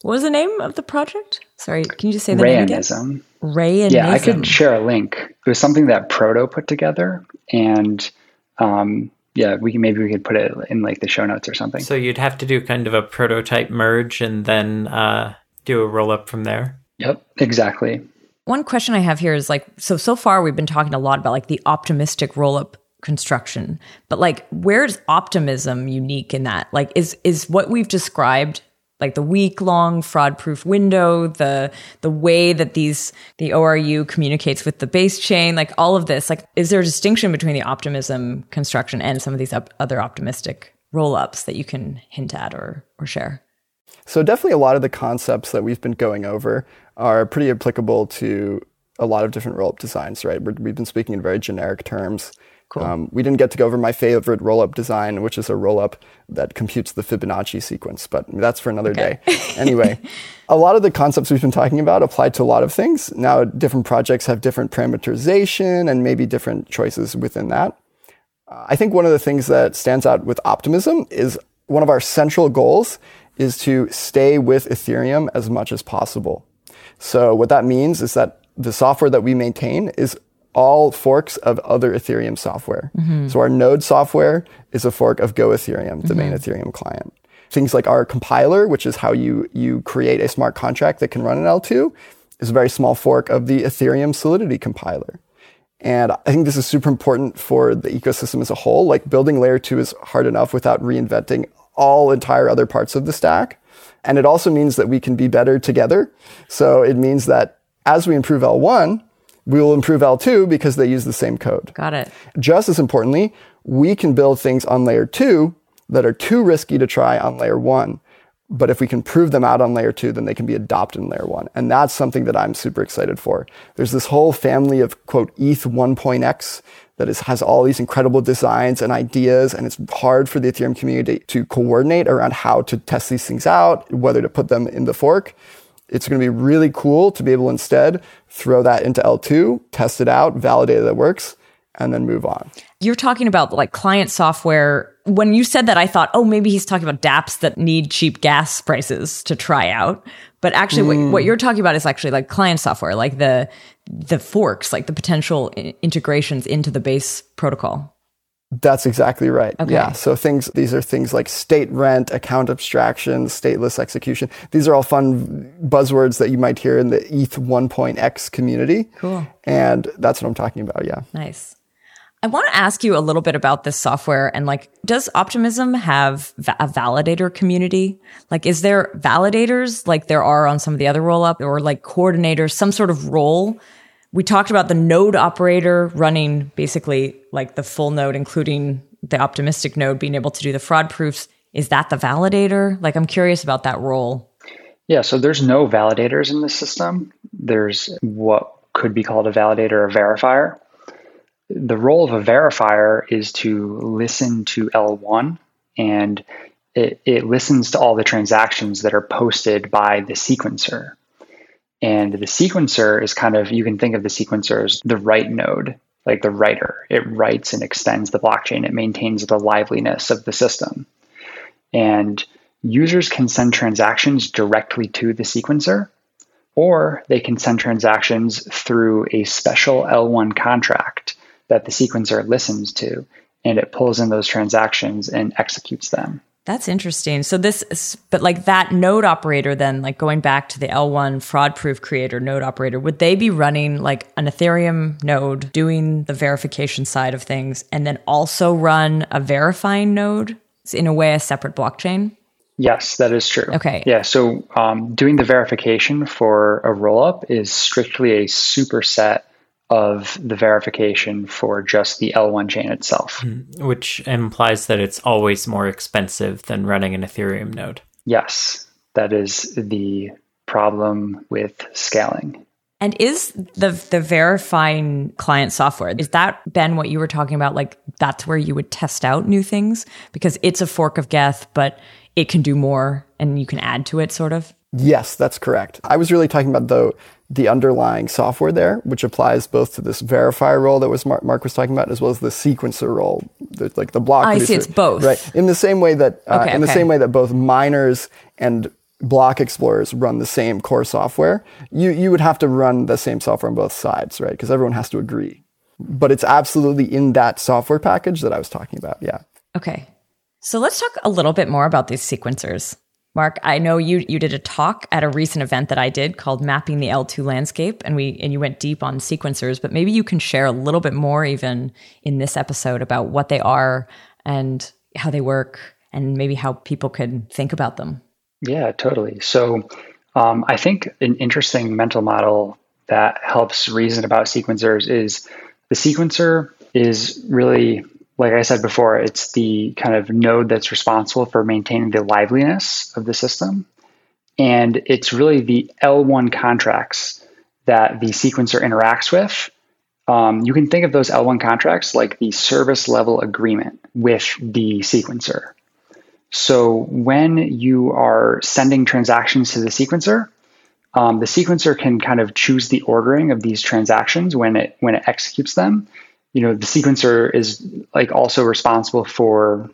What was the name of the project? Sorry, can you just say the name again? Rayonism. Rayonism. Yeah, I could share a link. It was something that Proto put together, and um, yeah, we can maybe we could put it in like the show notes or something. So you'd have to do kind of a prototype merge and then uh, do a roll up from there. Yep, exactly. One question I have here is like, so so far we've been talking a lot about like the optimistic roll up construction, but like, where's optimism unique in that? Like, is is what we've described like the week long fraud proof window, the the way that these the ORU communicates with the base chain, like all of this, like is there a distinction between the optimism construction and some of these other optimistic roll ups that you can hint at or or share? So definitely a lot of the concepts that we've been going over are pretty applicable to a lot of different roll-up designs, right? we have been speaking in very generic terms. Cool. Um, we didn't get to go over my favorite roll-up design, which is a roll-up that computes the Fibonacci sequence, but that's for another okay. day. anyway, a lot of the concepts we've been talking about apply to a lot of things. Now, different projects have different parameterization and maybe different choices within that. Uh, I think one of the things that stands out with optimism is one of our central goals is to stay with Ethereum as much as possible. So what that means is that the software that we maintain is all forks of other Ethereum software. Mm-hmm. So our node software is a fork of Go Ethereum, the mm-hmm. main Ethereum client. Things like our compiler, which is how you, you create a smart contract that can run in L2, is a very small fork of the Ethereum Solidity compiler. And I think this is super important for the ecosystem as a whole. Like building layer two is hard enough without reinventing all entire other parts of the stack. And it also means that we can be better together. So it means that as we improve L1, we will improve L2 because they use the same code. Got it. Just as importantly, we can build things on layer two that are too risky to try on layer one. But if we can prove them out on layer two, then they can be adopted in layer one. And that's something that I'm super excited for. There's this whole family of quote ETH 1.x that is, has all these incredible designs and ideas. And it's hard for the Ethereum community to coordinate around how to test these things out, whether to put them in the fork. It's going to be really cool to be able instead throw that into L2, test it out, validate that it works, and then move on. You're talking about like client software. When you said that, I thought, oh, maybe he's talking about dApps that need cheap gas prices to try out. But actually, mm. what, what, you're talking about is actually like client software, like the the forks, like the potential integrations into the base protocol. That's exactly right. Okay. Yeah. So things these are things like state rent, account abstraction, stateless execution. These are all fun buzzwords that you might hear in the ETH 1.x community. Cool. And that's what I'm talking about. Yeah. Nice. I want to ask you a little bit about this software and like, does Optimism have a validator community? Like, is there validators like there are on some of the other roll up or like coordinators, some sort of role we talked about the node operator running basically like the full node, including the optimistic node being able to do the fraud proofs. Is that the validator? Like, I'm curious about that role. Yeah, so there's no validators in the system. There's what could be called a validator or verifier. The role of a verifier is to listen to L1 and it, it listens to all the transactions that are posted by the sequencer. And the sequencer is kind of, you can think of the sequencer as the write node, like the writer. It writes and extends the blockchain, it maintains the liveliness of the system. And users can send transactions directly to the sequencer, or they can send transactions through a special L1 contract that the sequencer listens to, and it pulls in those transactions and executes them. That's interesting. So this, but like that node operator, then like going back to the L1 fraud proof creator node operator, would they be running like an Ethereum node doing the verification side of things and then also run a verifying node? In a way, a separate blockchain? Yes, that is true. Okay. Yeah. So um, doing the verification for a rollup is strictly a superset of the verification for just the L1 chain itself. Hmm. Which implies that it's always more expensive than running an Ethereum node. Yes, that is the problem with scaling. And is the the verifying client software is that Ben what you were talking about? Like that's where you would test out new things because it's a fork of Geth, but it can do more and you can add to it, sort of. Yes, that's correct. I was really talking about though the underlying software there, which applies both to this verifier role that was Mark, Mark was talking about, as well as the sequencer role, the, like the block. I producer, see, it's both. Right. In the same way that, uh, Okay, in the okay. same way that both miners and block explorers run the same core software, you you would have to run the same software on both sides, right? Because everyone has to agree. But it's absolutely in that software package that I was talking about. Yeah. Okay. So let's talk a little bit more about these sequencers. Mark, I know you you did a talk at a recent event that I did called Mapping the L2 Landscape and we and you went deep on sequencers, but maybe you can share a little bit more even in this episode about what they are and how they work and maybe how people could think about them. Yeah, totally. So um, I think an interesting mental model that helps reason about sequencers is the sequencer is really, like I said before, it's the kind of node that's responsible for maintaining the liveliness of the system. And it's really the L1 contracts that the sequencer interacts with. Um, you can think of those L1 contracts like the service level agreement with the sequencer. So when you are sending transactions to the sequencer, um, the sequencer can kind of choose the ordering of these transactions when it when it executes them. You know, the sequencer is like also responsible for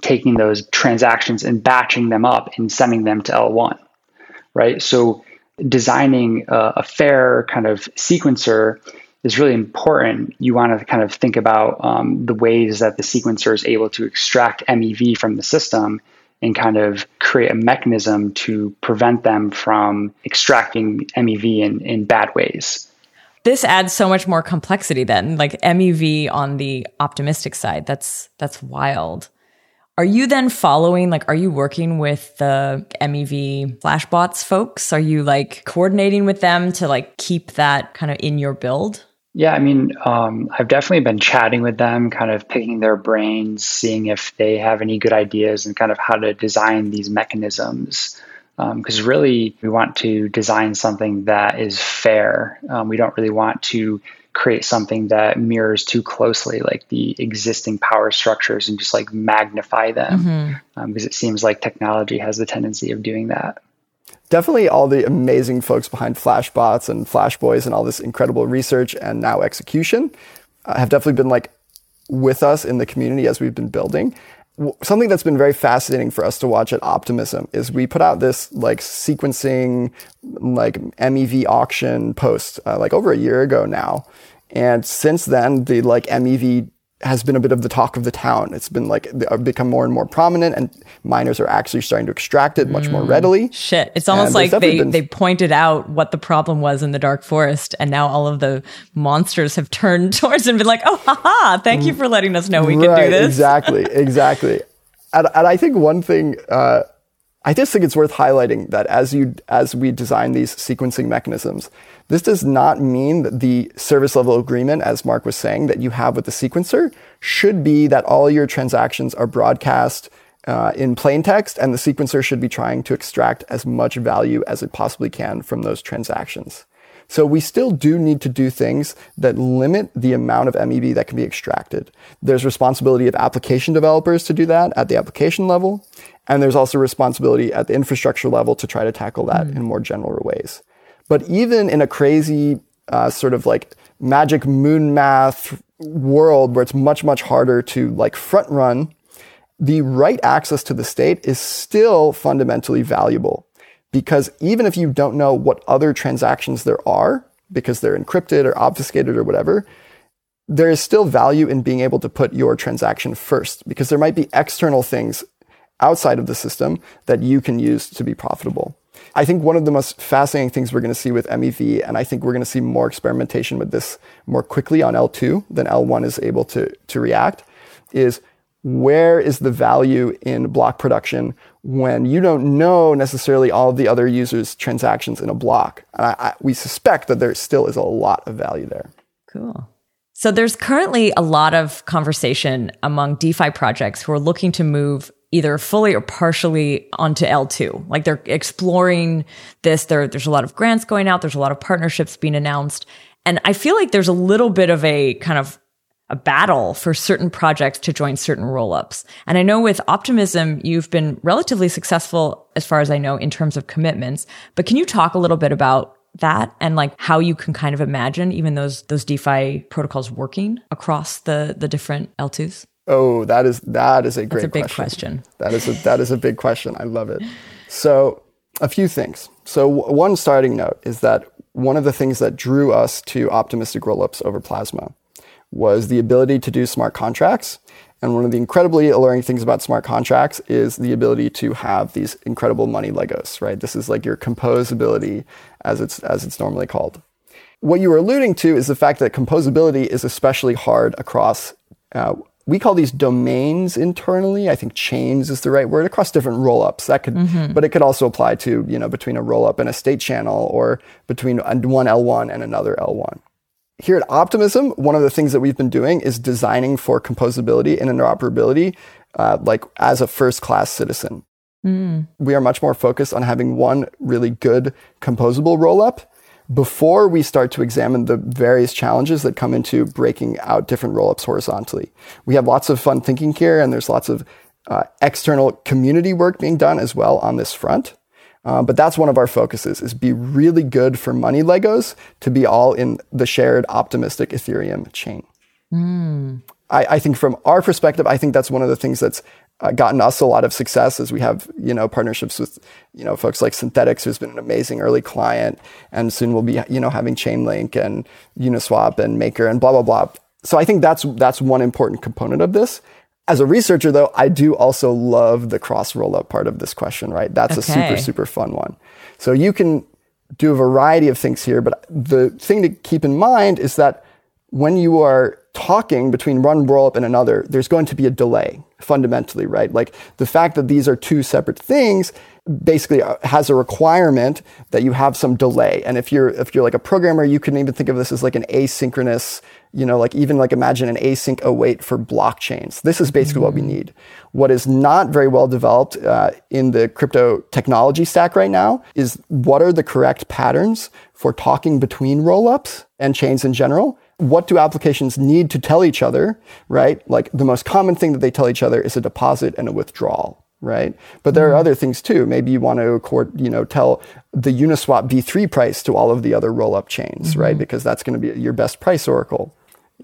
taking those transactions and batching them up and sending them to L1, right? So designing a, a fair kind of sequencer is really important. You want to kind of think about um, the ways that the sequencer is able to extract MEV from the system and kind of create a mechanism to prevent them from extracting MEV in, in bad ways. This adds so much more complexity then, like MEV on the optimistic side. That's that's wild. Are you then following like are you working with the MEV flashbots folks? Are you like coordinating with them to like keep that kind of in your build? Yeah, I mean, um, I've definitely been chatting with them, kind of picking their brains, seeing if they have any good ideas and kind of how to design these mechanisms. Because really, we want to design something that is fair. Um, we don't really want to create something that mirrors too closely like the existing power structures and just like magnify them because it seems like technology has the tendency of doing that. definitely all the amazing folks behind Flashbots and Flashboys and all this incredible research and now execution uh, have definitely been like with us in the community as we've been building. Something that's been very fascinating for us to watch at Optimism is we put out this like sequencing, like MEV auction post uh, like over a year ago now. And since then, the like MEV has been a bit of the talk of the town. It's been like uh, become more and more prominent, and miners are actually starting to extract it much more readily. Shit. It's almost like they, been- they pointed out what the problem was in the dark forest and now all of the monsters have turned towards and been like, oh haha, thank you for letting us know we can do this. Exactly, exactly. and, and I think one thing, uh, I just think it's worth highlighting that as you as we design these sequencing mechanisms, this does not mean that the service level agreement, as Mark was saying, that you have with the sequencer should be that all your transactions are broadcast uh, in plain text, and the sequencer should be trying to extract as much value as it possibly can from those transactions. So we still do need to do things that limit the amount of MEV that can be extracted. There's responsibility of application developers to do that at the application level. And there's also responsibility at the infrastructure level to try to tackle that in more general ways. But even in a crazy uh, sort of like magic moon math world where it's much, much harder to like front run, the right access to the state is still fundamentally valuable. Because even if you don't know what other transactions there are, because they're encrypted or obfuscated or whatever, there is still value in being able to put your transaction first. Because there might be external things outside of the system that you can use to be profitable. I think one of the most fascinating things we're going to see with MEV, and I think we're going to see more experimentation with this more quickly on L2 than L1 is able to, to react, is where is the value in block production when you don't know necessarily all of the other users' transactions in a block? And I, I, we suspect that there still is a lot of value there. Cool. So there's currently a lot of conversation among DeFi projects who are looking to move either fully or partially onto L2. Like they're exploring this. There, there's a lot of grants going out. There's a lot of partnerships being announced. And I feel like there's a little bit of a kind of a battle for certain projects to join certain rollups. And I know with Optimism, you've been relatively successful as far as I know in terms of commitments. But can you talk a little bit about that and like how you can kind of imagine even those those DeFi protocols working across the the different L2s? Oh, that is that is a great That's a big question. question. That is a that is a big question. I love it. So, a few things. So, w- one starting note is that one of the things that drew us to optimistic rollups over Plasma was the ability to do smart contracts. And one of the incredibly alluring things about smart contracts is the ability to have these incredible money Legos, right? This is like your composability as it's as it's normally called. What you were alluding to is the fact that composability is especially hard across uh, we call these domains internally. I think chains is the right word across different rollups. That could, but it could also apply to you know between a rollup and a state channel, or between one L1 and another L1. Here at Optimism, one of the things that we've been doing is designing for composability and interoperability, uh, like as a first-class citizen. We are much more focused on having one really good composable rollup before we start to examine the various challenges that come into breaking out different rollups horizontally. We have lots of fun thinking here, and there's lots of uh, external community work being done as well on this front. Uh, but that's one of our focuses: is be really good for money Legos to be all in the shared optimistic Ethereum chain. I, I think from our perspective, I think that's one of the things that's uh, gotten us a lot of success as we have, you know, partnerships with, you know, folks like Synthetix, who's been an amazing early client, and soon we'll be, you know, having Chainlink and Uniswap and Maker and blah blah blah. So I think that's that's one important component of this. As a researcher, though, I do also love the cross rollup part of this question. Right, that's a super super fun one. So you can do a variety of things here, but the thing to keep in mind is that when you are talking between one rollup and another, there's going to be a delay fundamentally, right? Like the fact that these are two separate things basically uh, has a requirement that you have some delay. And if you're if you're like a programmer, you can even think of this as like an asynchronous, you know, like even like imagine an async await for blockchains. This is basically what we need. What is not very well developed uh, in the crypto technology stack right now is what are the correct patterns for talking between rollups and chains in general what do applications need to tell each other, right? Like the most common thing that they tell each other is a deposit and a withdrawal, right? But there are mm-hmm. other things too. Maybe you want to, court, you know, tell the Uniswap V3 price to all of the other roll-up chains, right? Mm-hmm. Because that's going to be your best price oracle,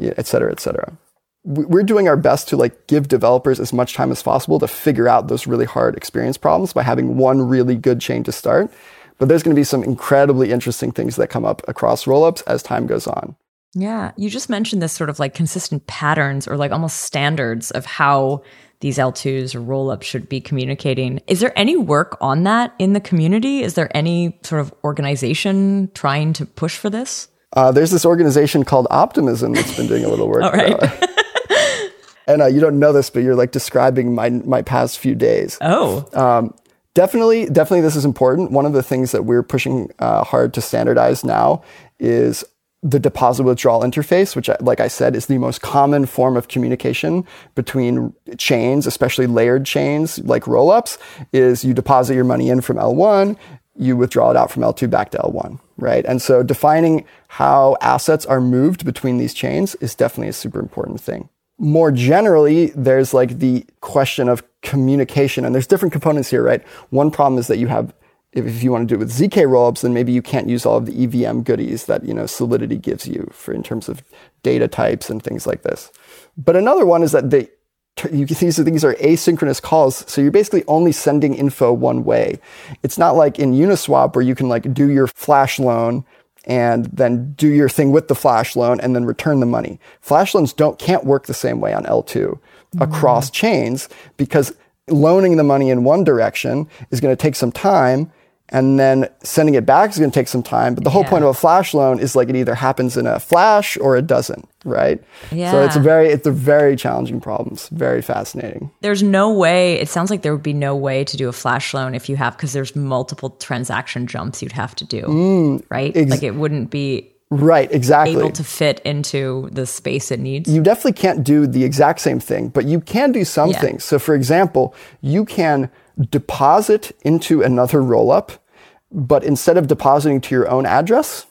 et cetera, et cetera. We- We're doing our best to like give developers as much time as possible to figure out those really hard experience problems by having one really good chain to start. But there's going to be some incredibly interesting things that come up across rollups as time goes on. Yeah. You just mentioned this sort of like consistent patterns or like almost standards of how these L2s or rollups should be communicating. Is there any work on that in the community? Is there any sort of organization trying to push for this? Uh, there's this organization called Optimism that's been doing a little work. All right. and uh, you don't know this, but you're like describing my my past few days. Oh. Definitely, definitely, this is important. One of the things that we're pushing uh, hard to standardize now is the deposit withdrawal interface, which, like I said, is the most common form of communication between chains, especially layered chains like rollups. Is you deposit your money in from L1, you withdraw it out from L2 back to L1, right? And so defining how assets are moved between these chains is definitely a super important thing more generally, there's like the question of communication, and there's different components here, right? One problem is that you have, if, you want to do it with ZK rollups, then maybe you can't use all of the EVM goodies that you know Solidity gives you for in terms of data types and things like this. But another one is that they you these, are, these are asynchronous calls, so you're basically only sending info one way. It's not like in Uniswap where you can like do your flash loan and then do your thing with the flash loan and then return the money. Flash loans don't can't work the same way on L2 mm. across chains because loaning the money in one direction is going to take some time and then sending it back is going to take some time. But the whole Yeah. point of a flash loan is like it either happens in a flash or it doesn't, right? Yeah. So it's a very it's a very challenging problems, very fascinating. There's no way, it sounds like there would be no way to do a flash loan if you have, because there's multiple transaction jumps you'd have to do, mm, right? like it wouldn't be Right, exactly. able to fit into the space it needs. you definitely can't do the exact same thing, but you can do some Yeah. things. So, for example, you can deposit into another rollup, but instead of depositing to your own address,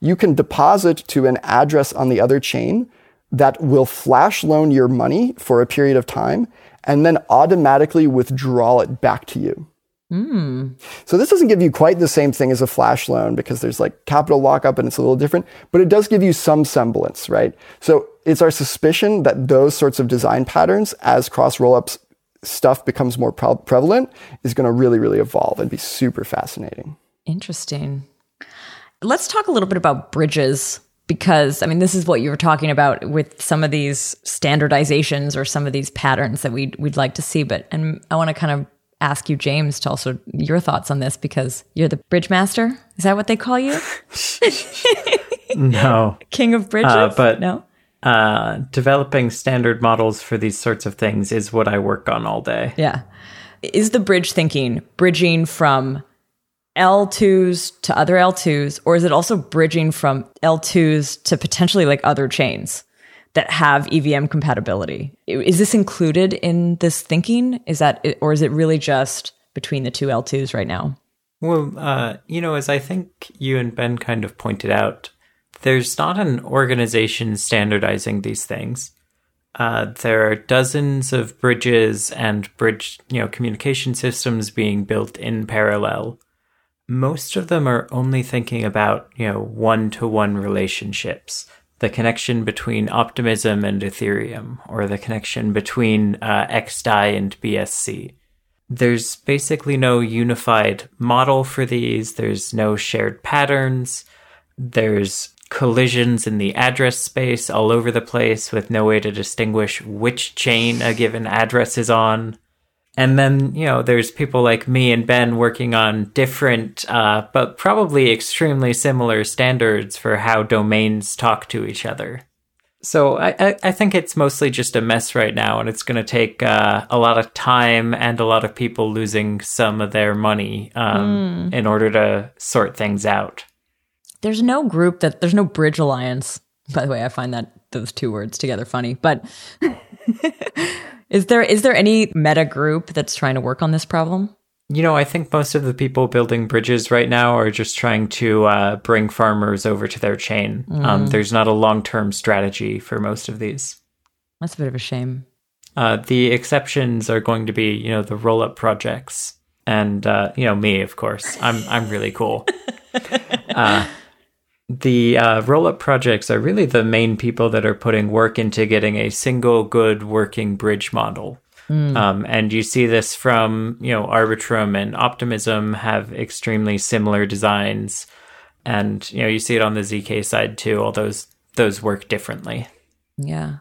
you can deposit to an address on the other chain that will flash loan your money for a period of time and then automatically withdraw it back to you. Hmm. So this doesn't give you quite the same thing as a flash loan because there's like capital lockup and it's a little different, but it does give you some semblance, right? So it's our suspicion that those sorts of design patterns, as cross rollups stuff becomes more pre- prevalent, is going to really, really evolve and be super fascinating. Interesting. Let's talk a little bit about bridges because I mean this is what you were talking about with some of these standardizations or some of these patterns that we'd we'd like to see. But and I want to kind of ask you, James, to also your thoughts on this because you're the bridge master. Is that what they call you? No. King of bridges? Uh, but- no. Uh, developing standard models for these sorts of things is what I work on all day. Yeah. Is the bridge thinking bridging from L2s to other L2s, or is it also bridging from L2s to potentially like other chains that have EVM compatibility? Is this included in this thinking? Is that, or is it really just between the two L2s right now? Well, uh, you know, as I think you and Ben kind of pointed out, there's not an organization standardizing these things. Uh, there are dozens of bridges and bridge, you know, communication systems being built in parallel. Most of them are only thinking about, you know, one-to-one relationships, the connection between Optimism and Ethereum, or the connection between uh, XDAI and BSC there's basically no unified model for these. There's no shared patterns. There's collisions in the address space all over the place with no way to distinguish which chain a given address is on. And then, you know, there's people like me and Ben working on different, uh, but probably extremely similar standards for how domains talk to each other. So I, I, think it's mostly just a mess right now, and it's going to take uh, a lot of time and a lot of people losing some of their money um, in order to sort things out. There's no group that, there's no bridge alliance. By the way, I find that those two words together funny, but is there, is there any meta group that's trying to work on this problem? You know, I think most of the people building bridges right now are just trying to uh, bring farmers over to their chain. Um, there's not a long term strategy for most of these. That's a bit of a shame. Uh, the exceptions are going to be, you know, the roll up projects and, uh, you know, me, of course. I'm, I'm really cool. the uh, roll up projects are really the main people that are putting work into getting a single good working bridge model. Um, and you see this from, you know, Arbitrum and Optimism have extremely similar designs. And, you know, you see it on the ZK side too, all those, those work differently. Yeah.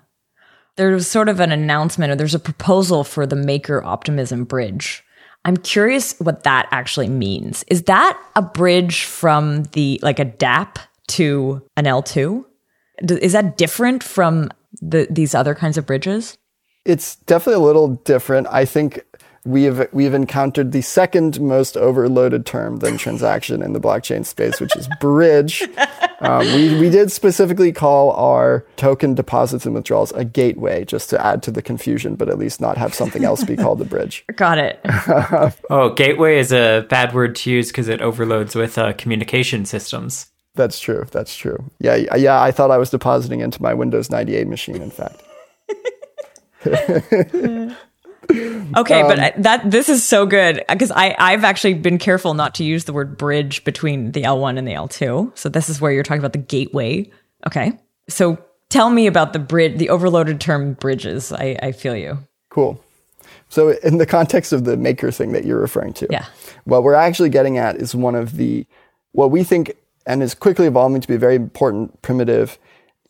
There was sort of an announcement or there's a proposal for the Maker Optimism Bridge. I'm curious what that actually means. Is that a bridge from the, like a dApp to an L2? Is that different from the, these other kinds of bridges? It's definitely a little different. I think we've we've encountered the second most overloaded term than transaction in the blockchain space, which is bridge. Um, we we did specifically call our token deposits and withdrawals a gateway, just to add to the confusion, but at least not have something else be called a bridge. Got it. Oh, gateway is a bad word to use because it overloads with uh, communication systems. That's true. That's true. Yeah, yeah. I thought I was depositing into my Windows 98 machine. In fact. Okay, but um, that this is so good because I I've actually been careful not to use the word bridge between the L1 and the L2. So this is where you're talking about the gateway. Okay, so tell me about the bridge, the overloaded term bridges. I, I feel you. Cool. So, in the context of the maker thing that you're referring to, Yeah. what we're actually getting at is one of the, what we think and is quickly evolving to be a very important primitive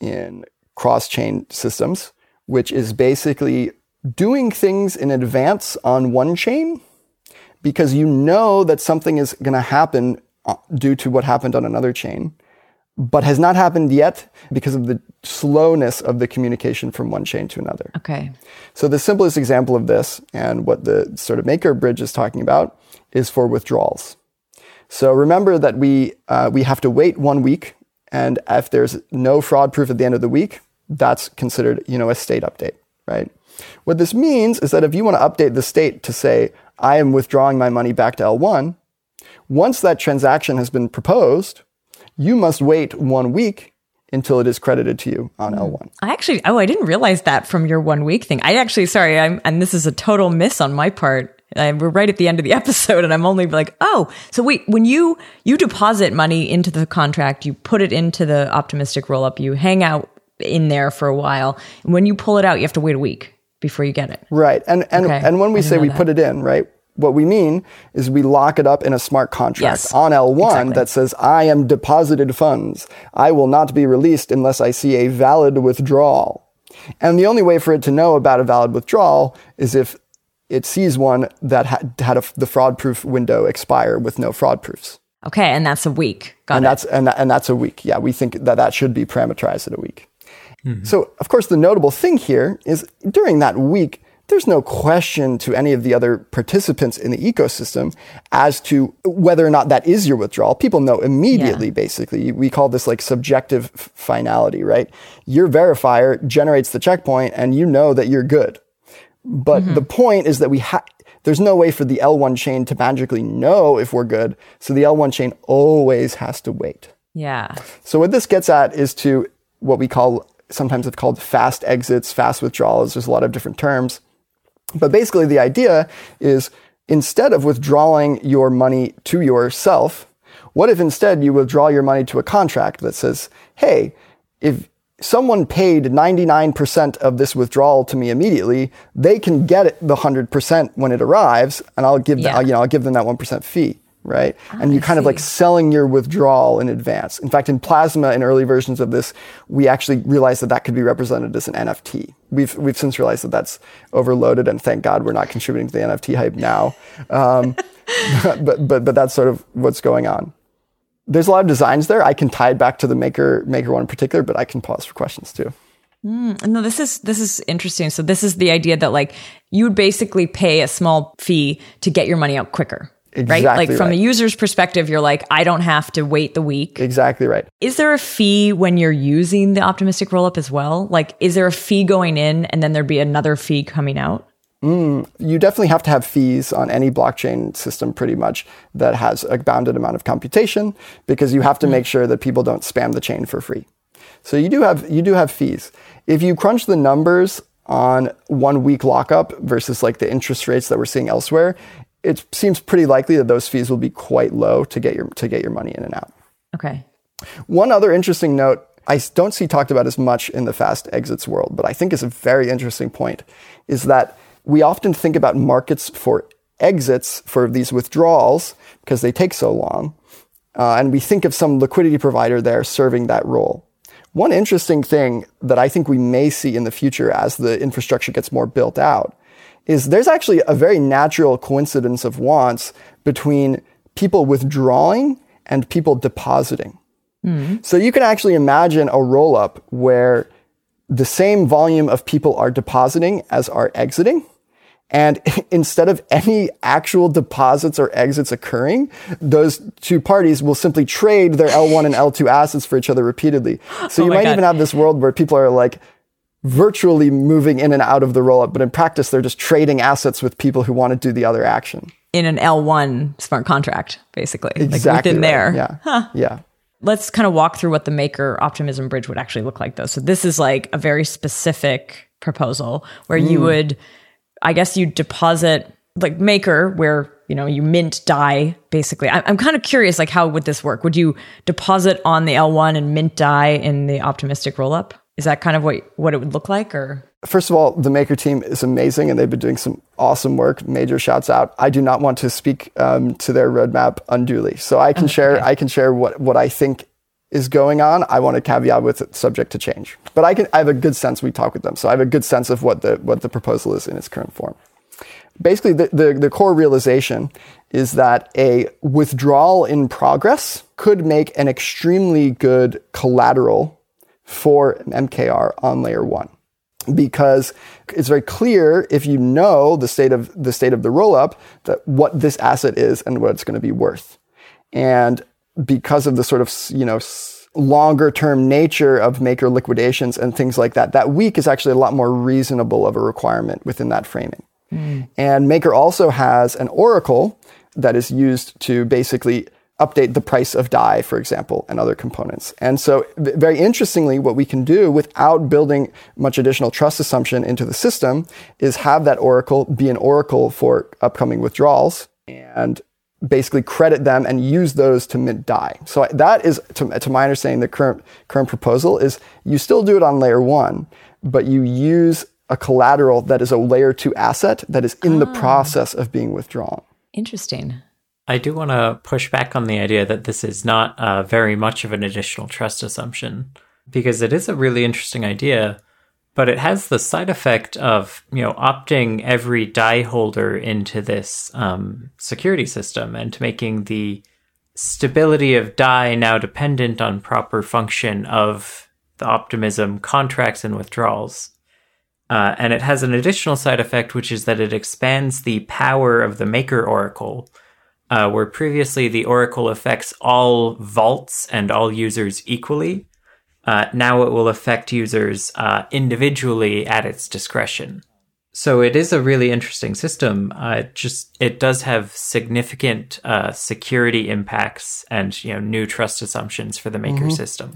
in cross chain systems, which is basically doing things in advance on one chain because you know that something is going to happen uh, due to what happened on another chain, but has not happened yet because of the slowness of the communication from one chain to another. Okay. So the simplest example of this, and what the sort of maker bridge is talking about, is for withdrawals. So remember that we uh, we have to wait one week And if there's no fraud proof at the end of the week, that's considered, you know, a state update, right? What this means is that if you want to update the state to say, I am withdrawing my money back to L1, once that transaction has been proposed, you must wait one week until it is credited to you on L1. I actually, oh, I didn't realize that from your one week thing. I actually, sorry, I'm, and this is a total miss on my part. I, we're right at the end of the episode, and I'm only like, oh, so wait, when you you deposit money into the contract, you put it into the optimistic rollup, you hang out in there for a while. And when you pull it out, you have to wait a week before you get it. Right, and and Okay. and when we say we that. put it in, right? What we mean is we lock it up in a smart contract Yes, on L1 exactly. that says, I am deposited funds. I will not be released unless I see a valid withdrawal. And the only way for it to know about a valid withdrawal is if it sees one that had, had a, the fraud proof window expire with no fraud proofs. Okay, and that's a week. Got and it. that's and, and that's a week. Yeah, we think that that should be parameterized at a week. Mm-hmm. So, of course, the notable thing here is during that week, there's no question to any of the other participants in the ecosystem as to whether or not that is your withdrawal. People know immediately, Yeah. basically. We call this like subjective f- finality, right? Your verifier generates the checkpoint and you know that you're good. But mm-hmm. the point is that we ha- there's no way for the L1 chain to magically know if we're good. So the L1 chain always has to wait. yeah. So what this gets at is to what we call sometimes it's called fast exits, fast withdrawals. There's a lot of different terms. But basically the idea is instead of withdrawing your money to yourself, what if instead you withdraw your money to a contract that says, "Hey, if someone paid 99% of this withdrawal to me immediately, they can get it the 100% when it arrives and I'll give Yeah. them, you know, I'll give them that 1% fee." Right. and you kind of like selling your withdrawal in advance. In fact, in Plasma, in early versions of this, we actually realized that that could be represented as an NFT. We've we've since realized that that's overloaded, and thank God we're not contributing to the NFT hype now. Um, but but but that's sort of what's going on. There's a lot of designs there. I can tie it back to the maker maker one in particular, but I can pause for questions too. Hmm. No, this is this is interesting. So this is the idea that like you would basically pay a small fee to get your money out quicker. right? Exactly Like from right. the user's perspective, you're like, I don't have to wait the week. Exactly right. Is there a fee when you're using the optimistic rollup as well? Like, is there a fee going in and then there'd be another fee coming out? Mm, you definitely have to have fees on any blockchain system pretty much that has a bounded amount of computation because you have to mm. make sure that people don't spam the chain for free. So you do have you do have fees. If you crunch the numbers on one week lockup versus like the interest rates that we're seeing elsewhere, it seems pretty likely that those fees will be quite low to get your to get your money in and out. Okay. One other interesting note I don't see talked about as much in the fast exits world, but I think is a very interesting point, is that we often think about markets for exits for these withdrawals because they take so long, uh, and we think of some liquidity provider there serving that role. One interesting thing that I think we may see in the future as the infrastructure gets more built out is there's actually a very natural coincidence of wants between people withdrawing and people depositing. So you can actually imagine a roll up where the same volume of people are depositing as are exiting. And instead of any actual deposits or exits occurring, those two parties will simply trade their L1 and L2 assets for each other repeatedly. So you might God. even have this world where people are like virtually moving in and out of the roll up, but in practice, they're just trading assets with people who want to do the other action. In an L1 smart contract, basically. Exactly. Like within right. there. Yeah. Yeah. Let's kind of walk through what the maker optimism bridge would actually look like though. So this is like a very specific proposal where Mm. you would I guess you deposit like maker where you know you mint Dai basically. I- I'm kind of curious like how would this work? Would you deposit on the L1 and mint Dai in the optimistic rollup? Is that kind of what what it would look like or First of all, the Maker team is amazing and they've been doing some awesome work. Major shouts out. I do not want to speak um, to their roadmap unduly. So I can share I can share what, what I think is going on. I want to caveat with it subject to change. But I can I have a good sense we talk with them. So I have a good sense of what the what the proposal is in its current form. Basically the, the, the core realization is that a withdrawal in progress could make an extremely good collateral for MKR on layer one because it's very clear if you know the state of the state of the roll up that what this asset is and what it's going to be worth and because of the sort of you know longer term nature of maker liquidations and things like that, that week is actually a lot more reasonable of a requirement within that framing. Mm. And Maker also has an oracle that is used to basically update the price of Dai, for example, and other components. And so, very interestingly, what we can do without building much additional trust assumption into the system is have that oracle be an oracle for upcoming withdrawals and basically credit them and use those to mint Dai. So that is, to, to my understanding, the current current proposal is you still do it on layer one, but you use a collateral that is a layer two asset that is in the ah. process of being withdrawn. Interesting. I do want to push back on the idea that this is not uh, very much of an additional trust assumption because it is a really interesting idea, but it has the side effect of you know opting every Dai holder into this um, security system and making the stability of Dai now dependent on proper function of the optimism contracts and withdrawals. Uh, and it has an additional side effect, which is that it expands the power of the Maker Oracle uh, where previously the Oracle affects all vaults and all users equally. Uh, now it will affect users uh, individually at its discretion. So it is a really interesting system. Uh, just it does have significant uh, security impacts and you know new trust assumptions for the maker mm-hmm. system.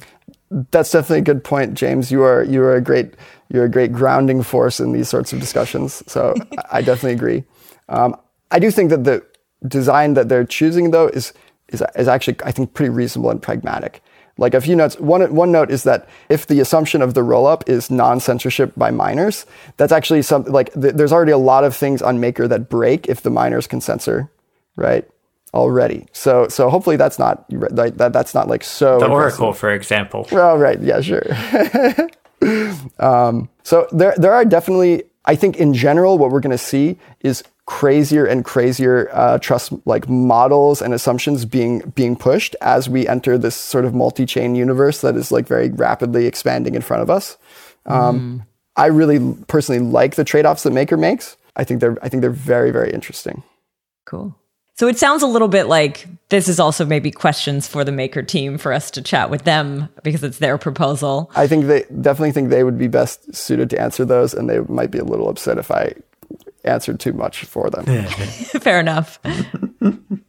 That's definitely a good point, James. You are you are a great you're a great grounding force in these sorts of discussions. So I definitely agree. Um, I do think that the design that they're choosing though is is, is actually I think pretty reasonable and pragmatic. Like a few notes, one, one note is that if the assumption of the rollup is non-censorship by miners, that's actually something like th- there's already a lot of things on Maker that break if the miners can censor, right? Already. So so hopefully that's not like that that's not like so. The Oracle, for example. Well, right, yeah, sure. um, so there there are definitely I think in general what we're going to see is crazier and crazier uh, trust like models and assumptions being being pushed as we enter this sort of multi-chain universe that is like very rapidly expanding in front of us. Um, mm. I really personally like the trade-offs that Maker makes. I think they're I think they're very very interesting. Cool. So it sounds a little bit like this is also maybe questions for the Maker team for us to chat with them because it's their proposal. I think they definitely think they would be best suited to answer those, and they might be a little upset if I answered too much for them. Fair enough.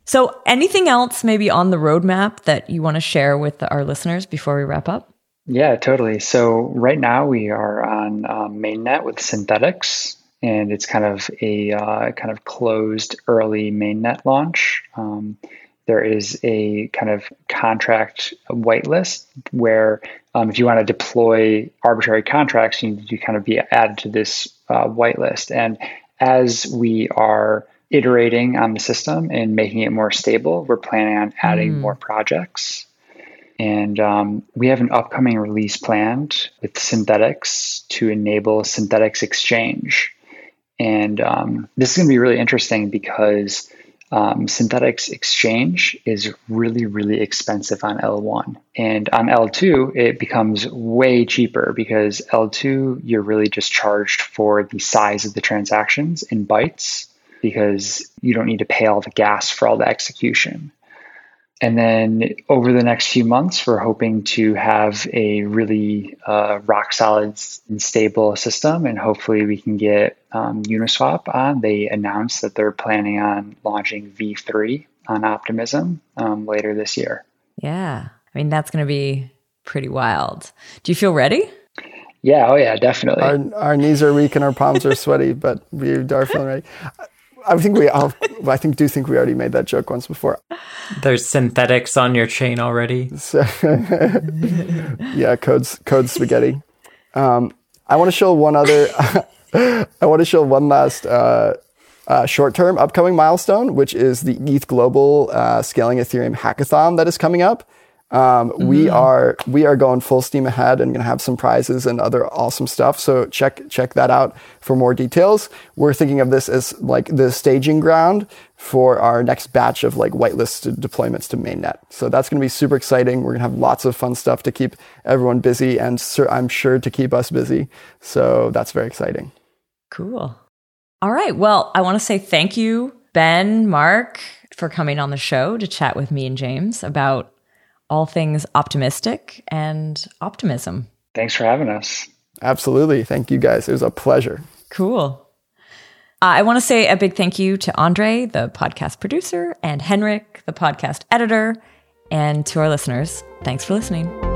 so, anything else maybe on the roadmap that you want to share with our listeners before we wrap up? Yeah, totally. So, right now we are on um, mainnet with Synthetix, and it's kind of a uh, kind of closed early mainnet launch. Um, there is a kind of contract whitelist where um, if you want to deploy arbitrary contracts, you need to kind of be added to this uh, whitelist. And as we are iterating on the system and making it more stable, we're planning on adding mm. more projects. And um, we have an upcoming release planned with Synthetix to enable Synthetix Exchange. And um, this is going to be really interesting because um, Synthetix Exchange is really, really expensive on L1. And on L2, it becomes way cheaper because L2, you're really just charged for the size of the transactions in bytes because you don't need to pay all the gas for all the execution. And then over the next few months, we're hoping to have a really uh, rock solid and stable system, and hopefully we can get um, Uniswap on. They announced that they're planning on launching V3 on Optimism um, later this year. Yeah, I mean that's going to be pretty wild. Do you feel ready? Yeah, oh yeah, definitely. Our, our knees are weak and our palms are sweaty, but we are feeling ready. I think we. I think do think we already made that joke once before. There's Synthetix on your chain already. So, yeah, codes code spaghetti. Um, I want to show one other. I want to show one last uh, uh, short-term upcoming milestone, which is the ETH Global uh, Scaling Ethereum Hackathon that is coming up. Um, mm-hmm. We are we are going full steam ahead and gonna have some prizes and other awesome stuff. So check check that out for more details. We're thinking of this as like the staging ground for our next batch of like whitelisted deployments to mainnet. So that's gonna be super exciting. We're gonna have lots of fun stuff to keep everyone busy and sur- I'm sure to keep us busy. So that's very exciting. Cool. All right. Well, I want to say thank you, Ben, Mark, for coming on the show to chat with me and James about all things optimistic and optimism. Thanks for having us. Absolutely. Thank you guys. It was a pleasure. Cool. Uh, I want to say a big thank you to Andre, the podcast producer, and Henrik, the podcast editor, and to our listeners. Thanks for listening.